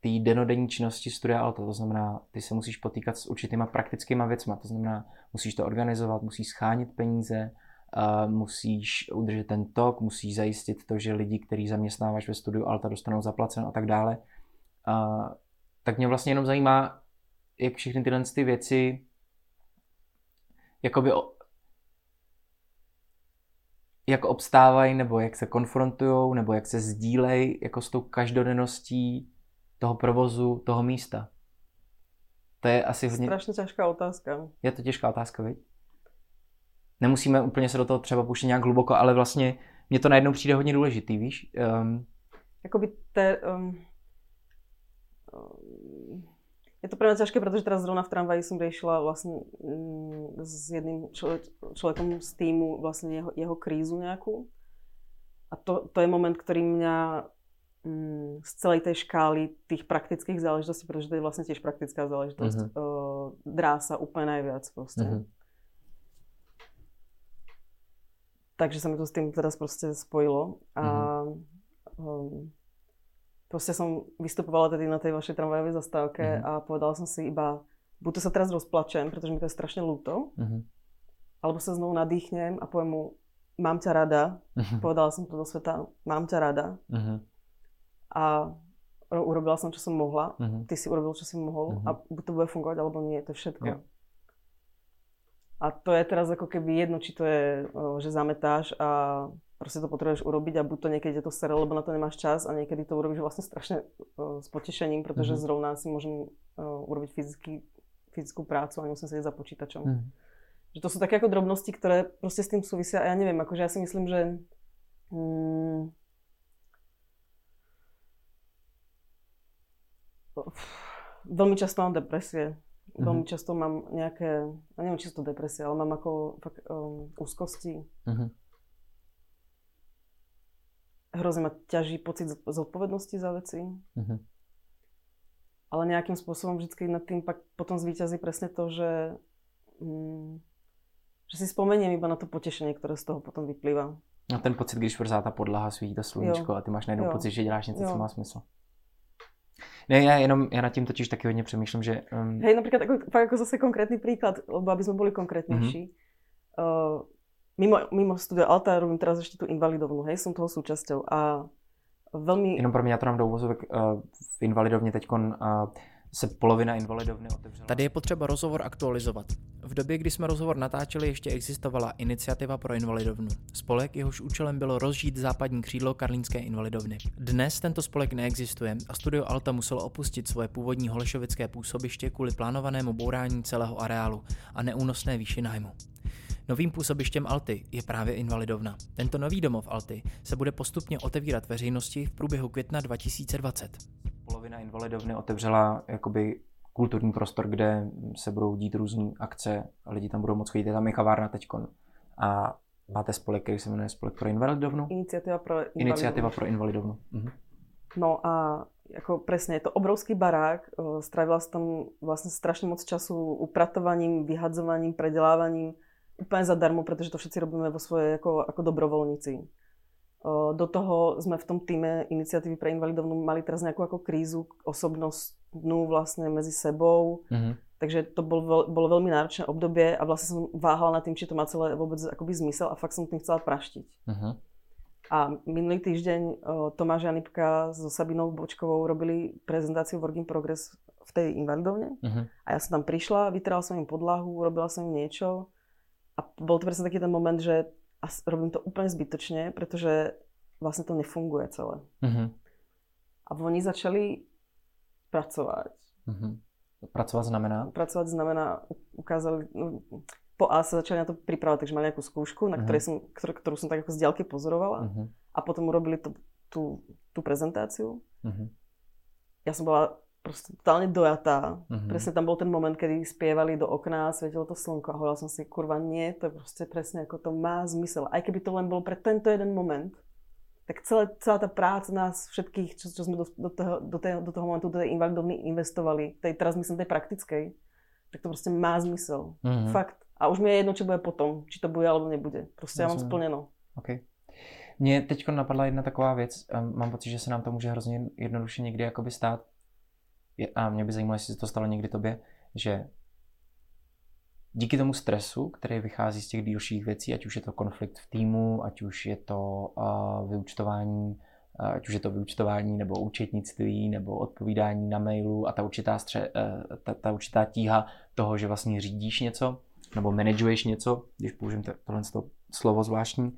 té denodenní činnosti studia Alta. To znamená, ty se musíš potýkat s určitýma praktickýma věcma. To znamená, musíš to organizovat, musíš schánit peníze, uh, musíš udržet ten tok, musíš zajistit to, že lidi, který zaměstnáváš ve studiu Alta, dostanou zaplaceno a tak dále. Uh, tak mě vlastně jenom zajímá, jak všechny tyhle ty věci jakoby jak obstávají, nebo jak se konfrontují, nebo jak se sdílejí jako s tou každodenností toho provozu, toho místa. To je asi hodně... Strašně těžká otázka. Je to těžká otázka, viď? Nemusíme úplně se do toho třeba pouštět nějak hluboko, ale vlastně mně to najednou přijde hodně důležitý, víš? Um, Jakoby te, um, um, je to pre mňa ťažké, pretože teraz zrovna v tramvaji som riešila vlastne um, s jedným človek, človekom z týmu vlastne jeho, jeho krízu nejakú. A to, to je moment, ktorý mňa um, z celej tej škály tých praktických záležitostí, pretože to je vlastne tiež praktická záležitosť, Mhm. uh, drása úplne najviac proste. Mhm. Takže sa mi to s tým teraz proste spojilo. A um, proste som vystupovala tedy na tej vašej tramvajovej zastávke Mhm. a povedala som si iba, buď to sa teraz rozplačem, pretože mi to je strašne ľúto, Mhm. alebo sa znovu nadýchnem a poviem mu, mám ťa rada, Mhm. povedala som to do sveta, mám ťa rada Mhm. A ro- urobila som, čo som mohla, Mhm. ty si urobil, čo si mohol Mhm. a buď to bude fungovať, alebo nie, to je všetko. Jo. A to je teraz ako keby jedno, či to je, že zametáš a proste to potrebuješ urobiť a buď to je to sere, lebo na to nemáš čas a niekedy to urobíš vlastne strašne o, s potešením, pretože Mhm. zrovna si môžem o, urobiť fyzický, fyzickú prácu a nemusím sedieť za počítačom. Mhm. Že to sú také ako drobnosti, ktoré proste s tým súvisia a ja neviem, akože ja si myslím, že mm, veľmi často mám depresie. Veľmi Mhm. často mám nejaké, ja neviem, či sú to depresie, ale mám ako fakt um, úzkosti. Mhm. Hrozne ma ťaží pocit z- zodpovednosti za veci, Mhm. ale nejakým spôsobom vždycky nad tým pak potom zvíťazí presne to, že, mm, že si spomeniem iba na to potešenie, ktoré z toho potom vyplýva. A ten pocit, když vrzá ta podlaha, svítí to sluníčko Jo. a ty máš najednou Jo. pocit, že děláš něco, co Jo. má smysl. Ne, já jenom, já nad tím totiž taky hodně přemýšlím, že... Um, Hej, napríklad ako, fakt ako zase konkrétny príklad, lebo aby sme boli konkrétnejší. Mhm. Uh, mimo, mimo studia Alta robím teraz ešte tú invalidovnu, hej, som toho súčasťou a veľmi... Jenom pro mě, já to dám do uvozovek, uh, v Invalidovně teď uh, se polovina invalidovny otevřela. Tady je potřeba rozhovor aktualizovat. V době, kdy jsme rozhovor natáčeli, ještě existovala iniciativa pro invalidovnu. Spolek, jehož účelem bylo rozžít západní křídlo Karlínské invalidovny. Dnes tento spolek neexistuje a studio Alta muselo opustit svoje původní holešovické působiště kvůli plánovanému bourání celého areálu a neúnosné výši nájmu. Novým působištěm Alty je právě Invalidovna. Tento nový domov Alty se bude postupně otevírat veřejnosti v průběhu května 2020. Polovina invalidovny otevřela jakoby kulturní prostor, kde se budou dít různé akce, lidi tam budou moc chodit, je tam i kavárna teďkon. A máte spolek, který se jmenuje Spolek pro invalidovnu? Iniciativa pro invalidovnu. Iniciativa pro invalidovnu. Mhm. No a jako presne, je to obrovský barák, eh, strávila som tam vlastne strašne moc času upratovaním, vyhadzovaním, predelávaním, úplne zadarmo, pretože to všetci robíme vo svojej ako, ako dobrovoľníci. Eh, Do toho sme v tom týme iniciatívy pre invalidovnú mali teraz nejakú ako krízu osobnostnú vlastne medzi sebou, Mhm. takže to bol, veľ- bolo veľmi náročné obdobie a vlastne som váhala nad tým, či to má celé vôbec akoby zmysel a fakt som tým chcela praštiť. Mhm. A minulý týždeň Tomáš Janipka so Sabinou Bočkovou robili prezentáciu Work in Progress v tej invalidovne. Mhm. A ja som tam prišla, vytrala som im podlahu, robila som im niečo. A bol to presne taký ten moment, že as- robím to úplne zbytočne, pretože vlastne to nefunguje celé. Mhm. A oni začali pracovať. Mhm. Pracovat znamená? Pracovať znamená, ukázali, no, po A sa začali na to pripravať, takže mali nejakú skúšku, na Mhm. ktorej som, ktorú, ktorú som tak ako z diaľky pozorovala. Mhm. A potom urobili to, tú, tú prezentáciu. Mhm. Ja som bola proste totálne dojatá. Mhm. Presne tam bol ten moment, kedy spievali do okna, svietilo to slnko a hovorila som si, kurva, nie, to je proste presne ako to má zmysel. Aj keby to len bol pre tento jeden moment, tak celé, celá tá práca nás všetkých, čo, čo sme do, do, toho, do, toho, do toho momentu do tej invalidovny investovali, tej, teraz myslím tej praktickej, tak to proste má zmysel. Mhm. Fakt. A už mi je jedno, čo bude potom, či to bude alebo nebude. Proste ja mám Rozumím. splneno. OK. Mně teď napadla jedna taková věc, mám pocit, že se nám to může hrozně jednoduše někdy jakoby stát. A mě by zajímalo, jestli se to stalo někdy tobě, že díky tomu stresu, který vychází z těch dílších věcí, ať už je to konflikt v týmu, ať už je to uh, vyučtování, uh, ať už je to vyučtování nebo účetnictví nebo odpovídání na mailu a ta určitá, stře, uh, ta, ta určitá tíha toho, že vlastně řídíš něco nebo manažuješ něco, když použijem to- tohle slovo zvláštní,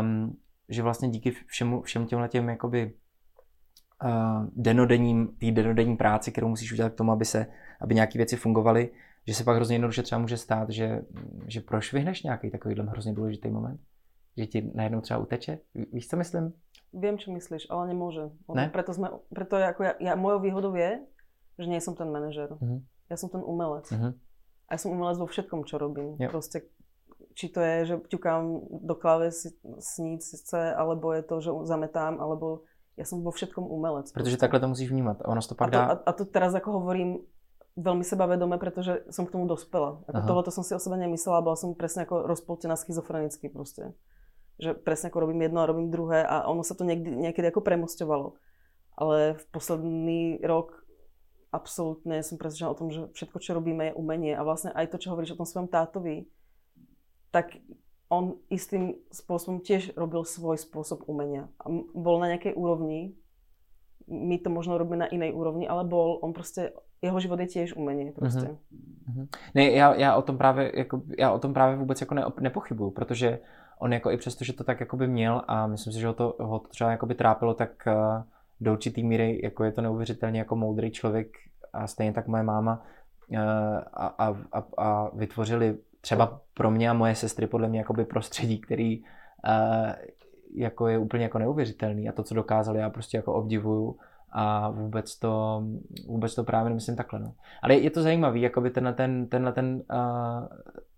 um, že vlastně díky všemu, všem těmhle těm jakoby denodenním, té denodenní práci, kterou musíš udělat k tomu, aby se, aby nějaké věci fungovaly, že se pak hrozně jednoduše třeba může stát, že, že prošvihneš nějaký takovýhle hrozně důležitý moment, že ti najednou třeba uteče. Ví- Víš, co myslím? Viem, čo myslíš, ale nemôže. Lebo Ne? Preto, sme, preto je ako ja, ja, mojou výhodou je, že nie som ten manažer. Mhm. Ja som ten umelec. Mhm. A ja som umelec vo všetkom, čo robím. Jo. Proste, či to je, že ťukám do klávesnice, alebo je to, že zametám, alebo ja som vo všetkom umelec. Protože proste. takhle to musíš vnímat. A ono se to a pak to, dá... a, a to teraz ako hovorím veľmi sebavedome, pretože som k tomu dospela. Ako Aha. tohle som si o sebe nemyslela, bola som presne ako rozpoltená schizofrenicky proste. Že presne ako robím jedno a robím druhé a ono sa to niekdy, niekedy ako premosťovalo. Ale v posledný rok absolútne som presvedčená o tom, že všetko, čo robíme, je umenie. A vlastne aj to, čo hovoríš o tom svojom tátovi, tak on istým spôsobom tiež robil svoj spôsob umenia. Bol na nejakej úrovni, my to možno robíme na inej úrovni, ale bol, on proste, jeho život je tiež umenie proste. Mhm. Ne, já, já, o tom právě, jako, já o tom právě vůbec jako ne, nepochybuju, protože on jako i přesto, že to tak jako by měl a myslím si, že ho to, ho to třeba jako by trápilo, tak uh, do určitý míry jako je to neuvěřitelně jako moudrý člověk a stejně tak moje máma uh, a, a, a, a vytvořili třeba pro mě a moje sestry podle mě jakoby prostředí, který uh, jako je úplně jako neuvěřitelný a to, co dokázali, já prostě jako obdivuju a vůbec to, vůbec to právě nemyslím takhle. No. Ale je to zajímavý, jakoby tenhle ten, tenhle ten, uh,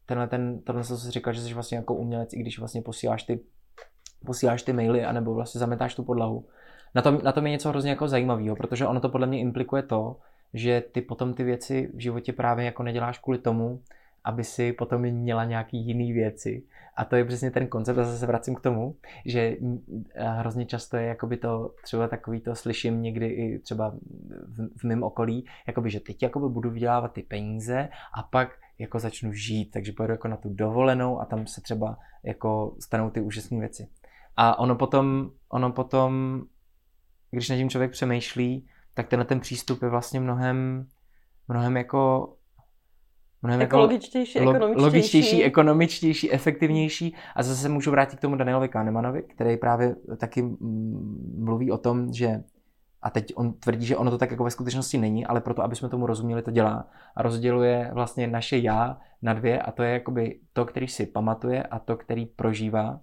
tenhle ten, tohle, co jsi říkal, že jsi vlastně jako umělec, i když vlastně posíláš ty, posíláš ty maily, anebo vlastně zametáš tu podlahu. Na tom, na tom je něco hrozně jako zajímavého, protože ono to podle mě implikuje to, že ty potom ty věci v životě právě jako neděláš kvůli tomu, aby si potom měla nějaký jiný věci. A to je přesně ten koncept, a zase se vracím k tomu, že mm, eh, hrozně často je jakoby to, třeba takový to slyším někdy i třeba v, v mém okolí, jakoby, že teď jakoby budu vydělávat ty peníze a pak jako začnu žít, takže pojedu jako na tu dovolenou a tam se třeba jako stanou ty úžasné věci. A ono potom, ono potom, když nad tím člověk přemýšlí, tak tenhle ten přístup je vlastně mnohem, mnohem jako mnohem Ekologičtější, jako ekonomičtější. logičtější, ekonomičtější, efektivnější. A zase se můžu vrátit k tomu Danielovi Kahnemanovi, který právě taky mm, mluví o tom, že a teď on tvrdí, že ono to tak jako ve skutečnosti není, ale proto, aby jsme tomu rozuměli, to dělá. A rozděluje vlastně naše já na dvě a to je jakoby to, který si pamatuje a to, který prožívá.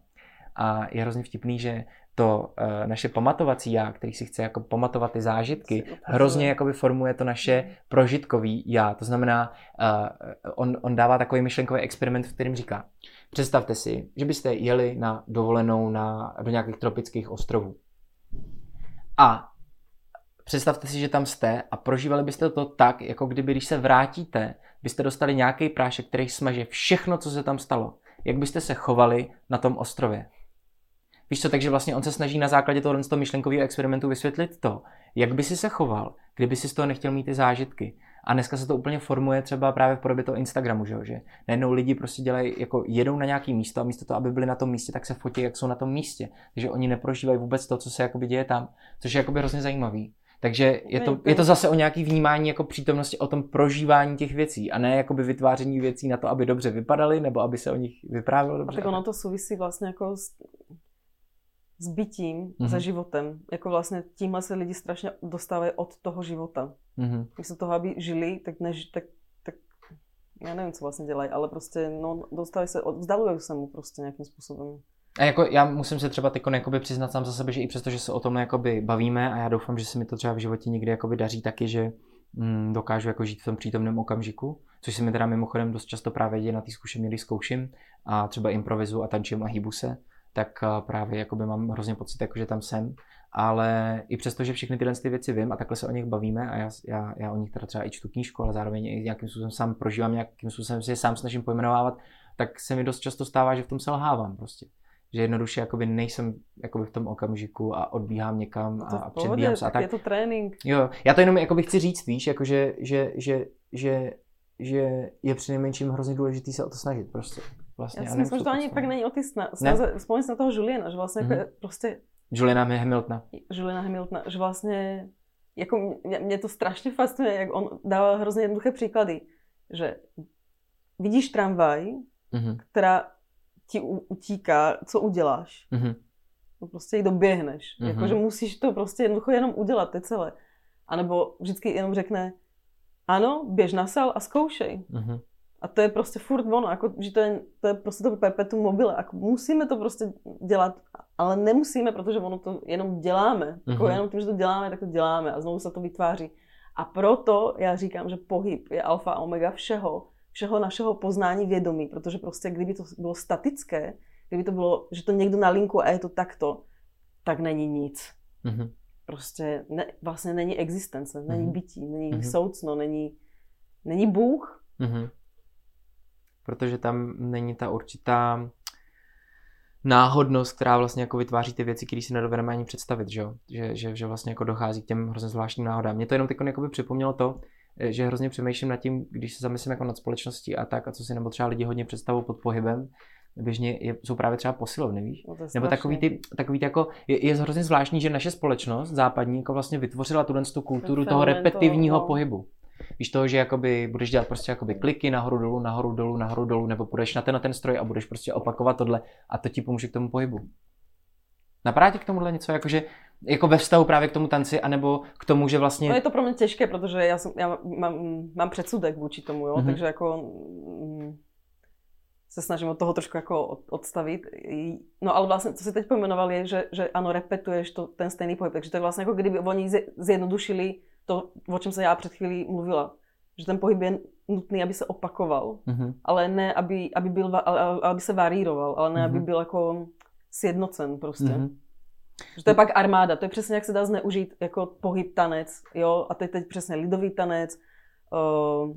A je hrozně vtipný, že to uh, naše pamatovací já, který si chce jako pamatovat ty zážitky, hrozně jakoby formuje to naše prožitkový já. To znamená, uh, on, on dává takový myšlenkový experiment, v kterým říká, představte si, že byste jeli na dovolenou na, do nějakých tropických ostrovů. A představte si, že tam jste a prožívali byste to tak, jako kdyby, když se vrátíte, byste dostali nějaký prášek, který smaže všechno, co se tam stalo. Jak byste se chovali na tom ostrově? Víš co, takže vlastně on se snaží na základě tohoto toho myšlenkového experimentu vysvětlit to, jak by si se choval, kdyby si z toho nechtěl mít ty zážitky. A dneska se to úplně formuje třeba právě v podobě toho Instagramu, že, jo? že najednou lidi prostě dělají, jako jedou na nějaký místo a místo toho, aby byli na tom místě, tak se fotí, jak jsou na tom místě. Takže oni neprožívají vůbec to, co se jakoby děje tam, což je jakoby hrozně zajímavý. Takže je to, je to zase o nějaký vnímání jako přítomnosti, o tom prožívání těch věcí a ne jakoby vytváření věcí na to, aby dobře vypadaly nebo aby se o nich vyprávělo dobře. A tak ono to souvisí vlastně jako s, s bytím, mm-hmm. se životem. Jako vlastně tímhle se lidi strašně dostávají od toho života. Mm-hmm. Místo toho, aby žili, tak, než, tak, tak já nevím, co vlastně dělají, ale prostě no, dostávají se, vzdalují se mu prostě nějakým způsobem. A jako já musím se třeba teď přiznat sám za sebe, že i přesto, že se o tom jakoby bavíme a já doufám, že se mi to třeba v životě někdy jakoby daří taky, že mm, dokážu jako žít v tom přítomném okamžiku, což se mi teda mimochodem dost často právě děje na té zkušení, když zkouším a třeba improvizu a tančím a hýbu se, tak právě jakoby mám hrozně pocit, jako, že tam jsem. Ale i přesto, že všechny tyhle ty věci vím a takhle se o nich bavíme a já, já, já o nich teda třeba i čtu knížku, ale zároveň i nějakým způsobem sám prožívám, nějakým způsobem si je sám snažím pojmenovávat, tak se mi dost často stává, že v tom selhávám prostě že jednoduše jakoby nejsem jakoby v tom okamžiku a odbíhám někam a, a předbíhám se. A tak, je to trénink. Jo, já to jenom jakoby chci říct, víš, jako že, že, že, že, že je přinejmenším hrozně důležitý se o to snažit prostě. Vlastně, já si myslím, že to ani fakt není o ty snaze. Vzpomněl na toho Juliana, že vlastně mm-hmm. jako prostě... Juliana Hamiltona. Juliana Hamiltona, že vlastně jako mě, mě to strašně fascinuje, jak on dává hrozně jednoduché příklady, že vidíš tramvaj, mm-hmm. která ti utíká, co uděláš. Mm-hmm. No prostě ji doběhneš. Mm-hmm. Jakože musíš to prostě jednoducho jenom udělat, ty celé. A nebo vždycky jenom řekne, ano, běž na sal a zkoušej. Mm-hmm. A to je prostě furt ono, jako, že to je, to je prostě to perpetuum mobile. Jako, musíme to prostě dělat, ale nemusíme, protože ono to jenom děláme. Mm-hmm. Jako, jenom tím, že to děláme, tak to děláme a znovu se to vytváří. A proto já říkám, že pohyb je alfa a omega všeho, všeho našeho poznání vědomí, protože prostě kdyby to bylo statické, kdyby to bylo, že to někdo nalinkuje a je to takto, tak není nic. Mm-hmm. Prostě ne, vlastně není existence, není mm-hmm. bytí, není mm-hmm. soucno, není, není Bůh. Mm-hmm. Protože tam není ta určitá náhodnost, která vlastně jako vytváří ty věci, které si nedovedeme ani představit, že, že, že, že vlastně jako dochází k těm hrozně zvláštním náhodám. Mě to jenom teď jako připomnělo to, Eh, že hrozně přemýšlím nad tím, když se zamyslím jako nad společností a tak, a co si nebo třeba lidi hodně představují pod pohybem, běžně je, jsou právě třeba posilovny, víš? No Nebo takový ty, takový ty jako, je, je hrozně zvláštní, že naše společnost západní jako vlastně vytvořila tuhle tu kulturu toho repetitivního toho, no. pohybu. Víš toho, že jakoby budeš dělat prostě jakoby kliky nahoru dolů, nahoru dolů, nahoru dolů, nebo půjdeš na ten, na ten stroj a budeš prostě opakovat tohle a to ti pomůže k tomu pohybu. Napadá tě k tomuhle něco, jakože jako ve vztahu právě k tomu tanci, anebo k tomu, že vlastně... No je to pro mě těžké, protože já, jsem, já mám, mám předsudek vůči tomu, jo? Mm-hmm. takže jako mm, se snažím od toho trošku jako odstavit. No ale vlastně, co si teď pojmenoval, je, že, že ano, repetuješ to, ten stejný pohyb, takže to je vlastně jako kdyby oni zjednodušili to, o čem se já před chvílí mluvila. Že ten pohyb je nutný, aby se opakoval, mm-hmm. ale ne, aby, aby, byl, aby se varíroval, ale ne, mm-hmm. aby byl jako sjednocen prostě. Mm-hmm. Že to je pak armáda, to je přesně jak se dá zneužít jako pohyb tanec, jo, a teď, teď přesně lidový tanec, uh,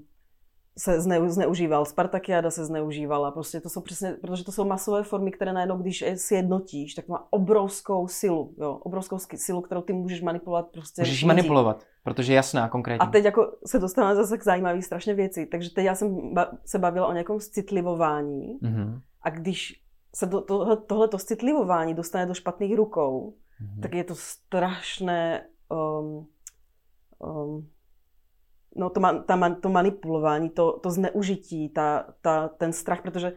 se zneu, zneužíval, Spartakiáda se zneužívala, prostě to jsou přesně, protože to jsou masové formy, které najednou, když je sjednotíš, tak má obrovskou silu, jo, obrovskou silu, kterou ty můžeš manipulovat prostě. Můžeš lidí. manipulovat, protože jasná, konkrétně. A teď jako se dostáváme zase k zajímavý strašně věci, takže teď já jsem ba- se bavila o nějakém citlivování mm-hmm. a když se do, to, tohleto citlivování dostane do špatných rukou, mm-hmm. tak je to strašné, um, um, no to, ma, ta, to manipulování, to, to zneužití, ta, ta, ten strach, protože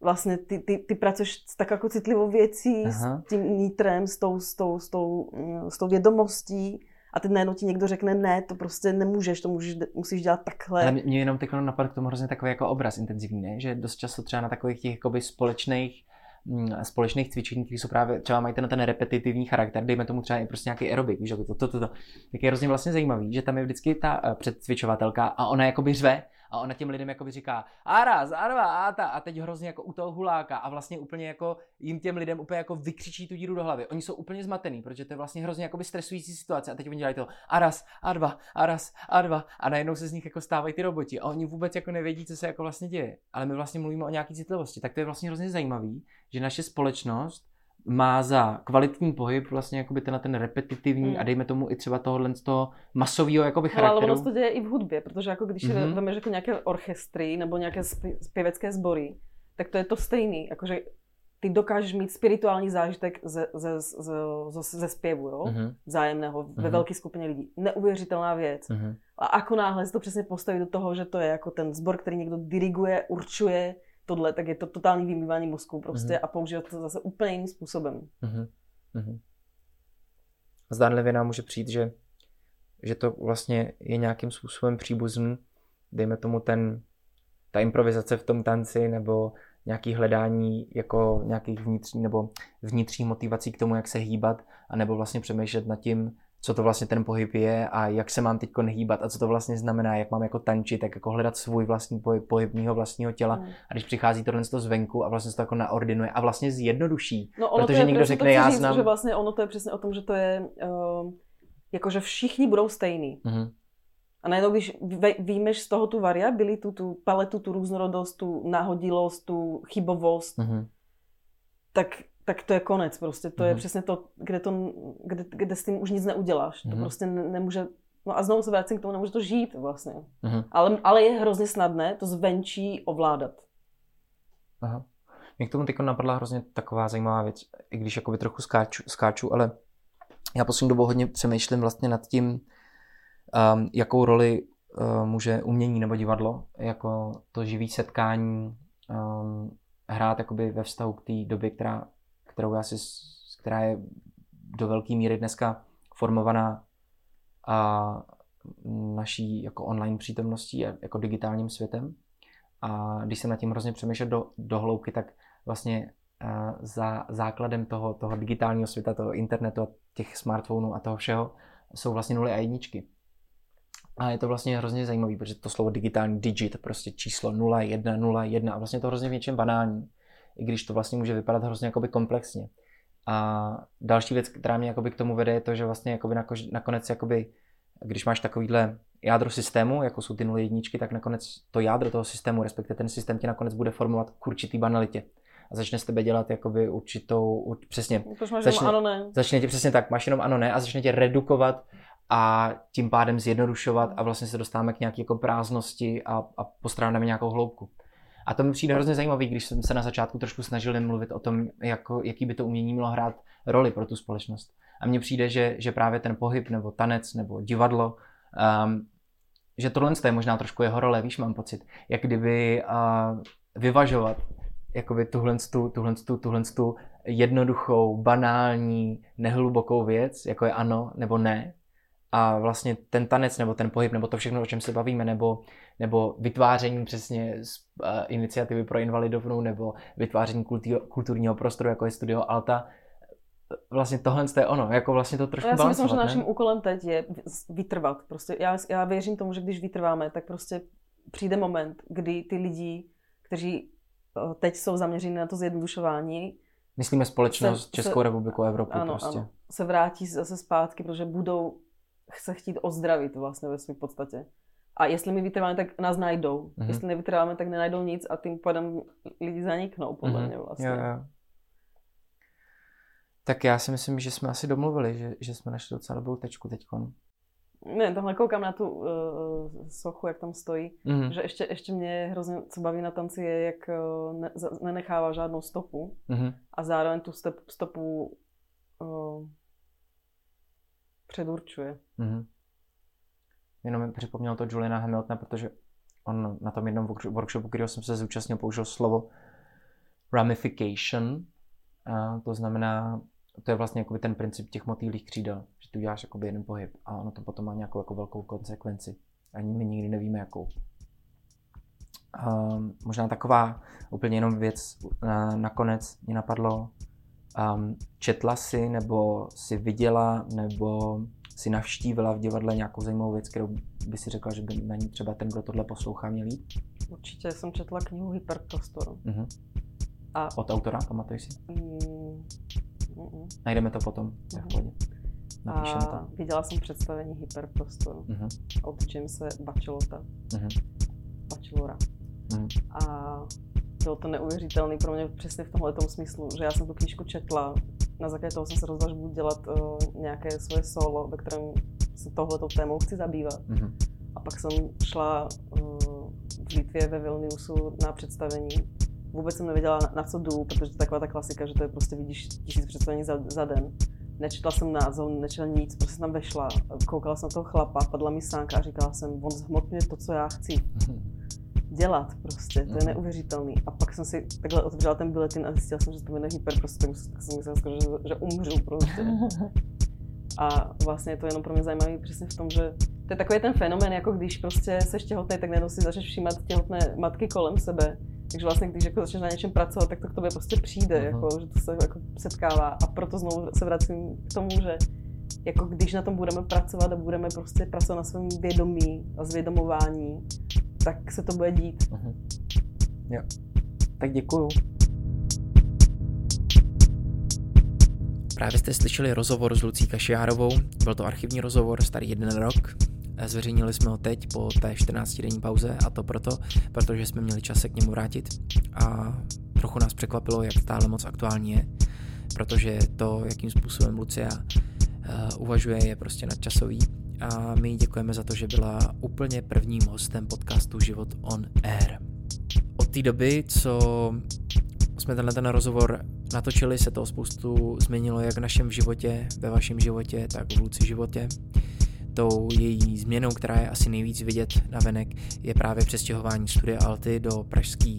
vlastně ty, ty, ty pracuješ s tak jako citlivou věcí, Aha. s tím nitrem, s tou, s, tou, s, tou, s tou vědomostí a teď najednou ti někdo řekne ne, to prostě nemůžeš, to můžeš, musíš dělat takhle. Ale mě jenom teď napadl k tomu hrozně takový jako obraz intenzivní, ne? že dost často třeba na takových těch jakoby společných mm, společných cvičení, které jsou právě, třeba mají ten, ten repetitivní charakter, dejme tomu třeba i prostě nějaký aerobik, víš, jako to, to, to, to, tak je hrozně vlastně zajímavý, že tam je vždycky ta uh, předcvičovatelka a ona jakoby řve a ona těm lidem jakoby říká a raz, a dva, a ta a teď hrozně jako u toho huláka a vlastně úplně jako jim těm lidem úplně jako vykřičí tu díru do hlavy. Oni jsou úplně zmatený, protože to je vlastně hrozně jakoby stresující situace a teď oni dělají to a raz, a dva, a raz, a dva a najednou se z nich jako stávají ty roboti a oni vůbec jako nevědí, co se jako vlastně děje. Ale my vlastně mluvíme o nějaký citlivosti, tak to je vlastně hrozně zajímavý, že naše společnost má za kvalitní pohyb vlastně jakoby ten, ten repetitivní mm. a dejme tomu i třeba tohohle z toho masového jakoby charakteru. ale ono se to děje i v hudbě, protože jako když mm-hmm. vemeš jako nějaké orchestry nebo nějaké zpěvecké sbory, tak to je to stejný, jakože ty dokážeš mít spirituální zážitek ze, ze, ze, ze, ze zpěvu, jo? Mm-hmm. Zájemného mm-hmm. ve mhm. velké skupině lidí. Neuvěřitelná věc. Mm-hmm. A ako náhle se to přesně postaví do toho, že to je jako ten sbor, který někdo diriguje, určuje, tohle, tak je to totální vymývání mozku prostě mm-hmm. a používat to zase úplně jiným způsobem. Mm-hmm. Zdánlivě nám může přijít, že, že to vlastně je nějakým způsobem příbuzný, dejme tomu ten, ta improvizace v tom tanci nebo nějaký hledání jako nějakých vnitřní nebo vnitřní motivací k tomu, jak se hýbat, a nebo vlastně přemýšlet nad tím, co to vlastně ten pohyb je a jak se mám teď hýbat a co to vlastně znamená, jak mám jako tančit, jak jako hledat svůj vlastní pohyb, pohyb mýho vlastního těla. Mm. A když přichází tohle z zvenku a vlastně se to jako naordinuje a vlastně zjednoduší, no, ono protože někdo řekne, já znám... Že vlastně ono to je přesně o tom, že to je, uh, jako že všichni budou stejní. Mm-hmm. A najednou, když výjmeš z toho tu variabilitu, tu paletu, tu různorodost, tu náhodilost, tu chybovost, mm-hmm. tak tak to je konec prostě. To mm-hmm. je mhm. přesně to, kde, to, kde, kde s tím už nic neuděláš. Mm-hmm. To mhm. prostě nemůže, no a znovu se vracím k tomu, nemůže to žít vlastně. Mm-hmm. Ale, ale je hrozně snadné to zvenčí ovládat. Aha. Mě k tomu teď napadla hrozně taková zajímavá věc, i když jakoby trochu skáču, skáču ale já poslední dobou hodně přemýšlím vlastně nad tím, um, jakou roli uh, může umění nebo divadlo, jako to živý setkání um, hrát jakoby ve vztahu k té době, která kterou já si, která je do velké míry dneska formovaná a naší jako online přítomností a jako digitálním světem. A když jsem nad tím hrozně přemýšlel do, do hloubky, tak vlastně uh, za základem toho, toho digitálního světa, toho internetu a těch smartphonů a toho všeho jsou vlastně nuly a jedničky. A je to vlastně hrozně zajímavé, protože to slovo digitální digit, prostě číslo 0, 1, 0, 1 a vlastně to hrozně v něčem banální i když to vlastně může vypadat hrozně jakoby komplexně. A další věc, která mě jakoby k tomu vede, je to, že vlastně jakoby nakonec, jakoby, když máš takovýhle jádro systému, jako jsou ty nuly jedničky, tak nakonec to jádro toho systému, respektive ten systém tě nakonec bude formovat k určitý banalitě. A začne s tebe dělat jakoby určitou, přesně, máš začne, ano, ne. začne tě přesně tak, máš jenom ano, ne a začne tě redukovat a tím pádem zjednodušovat a vlastně se dostáváme k nějaké jako prázdnosti a, a postrádáme nějakou hloubku. A to mi přijde hrozně zajímavý, když jsem se na začátku trošku snažil mluvit o tom, jako, jaký by to umění mělo hrát roli pro tu společnost. A mně přijde, že, že právě ten pohyb, nebo tanec, nebo divadlo, um, že tohle je možná trošku jeho role, víš, mám pocit. Jak kdyby uh, vyvažovat jakoby tuhle, tuhle, tuhle, tuhle jednoduchou, banální, nehlubokou věc, jako je ano nebo ne, a vlastně ten tanec nebo ten pohyb nebo to všechno, o čem se bavíme, nebo, nebo vytváření přesně z, uh, iniciativy pro invalidovnu nebo vytváření kultí, kulturního prostoru, jako je Studio Alta, vlastně tohle je ono, jako vlastně to trošku Já si myslím, že naším úkolem teď je vytrvat. Prostě já, já věřím tomu, že když vytrváme, tak prostě přijde moment, kdy ty lidi, kteří teď jsou zaměřeni na to zjednodušování, Myslíme společnost, se, Českou se, republiku, Evropu ano, prostě. Ano, se vrátí zase zpátky, protože budou se chtít ozdravit vlastně ve své podstatě. A jestli my vytrváme, tak nás najdou. Mm-hmm. Jestli nevytrváme, tak nenajdou nic a tím pádem lidi zaniknou, podle mm-hmm. mě vlastně. Jo, jo. Tak já si myslím, že jsme asi domluvili, že, že jsme našli docela dobrou tečku teď. Ne, tamhle koukám na tu uh, sochu, jak tam stojí, mm-hmm. že ještě, ještě mě hrozně, co baví na tanci, je, jak uh, ne, nenechává žádnou stopu mm-hmm. a zároveň tu step, stopu uh, předurčuje. Mm-hmm. Jenom mi připomněl to Juliana Hamiltona, protože on na tom jednom workshopu, kterého jsem se zúčastnil, použil slovo ramification. A to znamená, to je vlastně jakoby ten princip těch motýlých křídel, že tu děláš jakoby jeden pohyb a ono to potom má nějakou jako velkou konsekvenci. Ani my nikdy nevíme jakou. Um, možná taková úplně jenom věc na, nakonec mě napadlo. Um, četla si nebo si viděla nebo si navštívila v divadle nějakou zajímavou věc, kterou by si řekla, že by na ní třeba ten, kdo tohle poslouchá, měl jít? Určitě jsem četla knihu Hyperprostoru. Uh-huh. A... Od autora, pamatuješ si? Mm, mm, Najdeme to potom, uh-huh. A to. viděla jsem představení Hyperprostoru uh-huh. od Jamesa Bachelota. Uh-huh. Bachelora. Uh-huh. A bylo to neuvěřitelné pro mě přesně v tomhle smyslu, že já jsem tu knížku četla, na základě toho jsem se rozhodla, že budu dělat uh, nějaké svoje solo, ve kterém se tohletou témou chci zabývat. Mm-hmm. A pak jsem šla uh, v Litvě ve Vilniusu na představení. Vůbec jsem nevěděla, na, na co jdu, protože to je taková ta klasika, že to je prostě vidíš tisíc představení za, za den. Nečetla jsem název, nečetla nic, prostě jsem tam vešla, koukala jsem na toho chlapa, padla mi sánka a říkala jsem, on zhmotňuje to, co já chci. Mm-hmm dělat prostě, to je mhm. neuvěřitelný. A pak jsem si takhle otevřela ten biletin a zjistila jsem, že to jmenuje hyper, prostě, tak jsem myslela, že, že umřu prostě. A vlastně je to jenom pro mě zajímavé přesně v tom, že to je takový ten fenomén, jako když prostě seš těhotný, tak najednou si začneš všímat těhotné matky kolem sebe. Takže vlastně, když jako začneš na něčem pracovat, tak to k tobě prostě přijde, uh-huh. jako, že to se jako setkává. A proto znovu se vracím k tomu, že jako když na tom budeme pracovat a budeme prostě pracovat na svém vědomí a zvědomování, tak se to bude dít. Uh-huh. Jo. Tak děkuju. Právě jste slyšeli rozhovor s Lucí Kašiárovou. Byl to archivní rozhovor, starý jeden rok. Zveřejnili jsme ho teď po té 14-denní pauze a to proto, protože jsme měli čas se k němu vrátit a trochu nás překvapilo, jak stále moc aktuální je, protože to, jakým způsobem Lucia uh, uvažuje, je prostě nadčasový a my děkujeme za to, že byla úplně prvním hostem podcastu Život on Air. Od té doby, co jsme tenhle ten rozhovor natočili, se to spoustu změnilo jak v našem životě, ve vašem životě, tak v Luci životě. Tou její změnou, která je asi nejvíc vidět na venek, je právě přestěhování studia Alty do pražské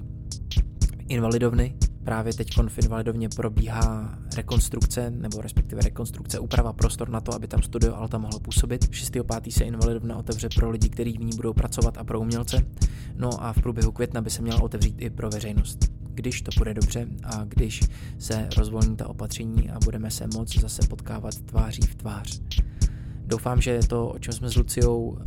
invalidovny, Právě teď v Invalidovně probíhá rekonstrukce, nebo respektive rekonstrukce, úprava prostor na to, aby tam studio Alta mohlo působit. 6.5. se Invalidovna otevře pro lidi, kteří v ní budou pracovat a pro umělce. No a v průběhu května by se měla otevřít i pro veřejnost. Když to bude dobře a když se rozvolní ta opatření a budeme se moc zase potkávat tváří v tvář. Doufám, že to, o čem jsme s Luciou uh,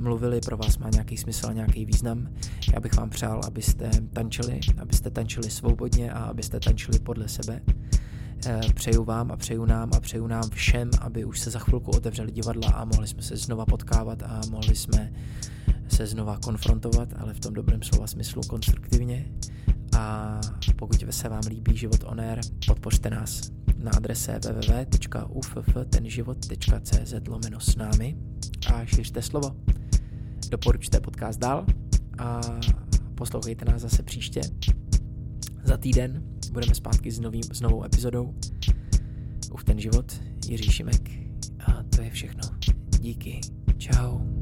mluvili, pro vás má nějaký smysl a nějaký význam. Já bych vám přál, abyste tančili, abyste tančili svobodně a abyste tančili podle sebe. Uh, přeju vám a přeju nám a přeju nám všem, aby už se za chvilku otevřeli divadla a mohli jsme se znova potkávat a mohli jsme se znova konfrontovat, ale v tom dobrém slova smyslu konstruktivně. A pokud se vám líbí Život on Air, podpořte nás na adrese www.ufftenživot.cz lomeno s námi a šiřte slovo. Doporučte podcast dál a poslouchejte nás zase příště. Za týden budeme zpátky s, novým, s novou epizodou. Uf ten život, Jiří Šimek a to je všechno. Díky. Ciao.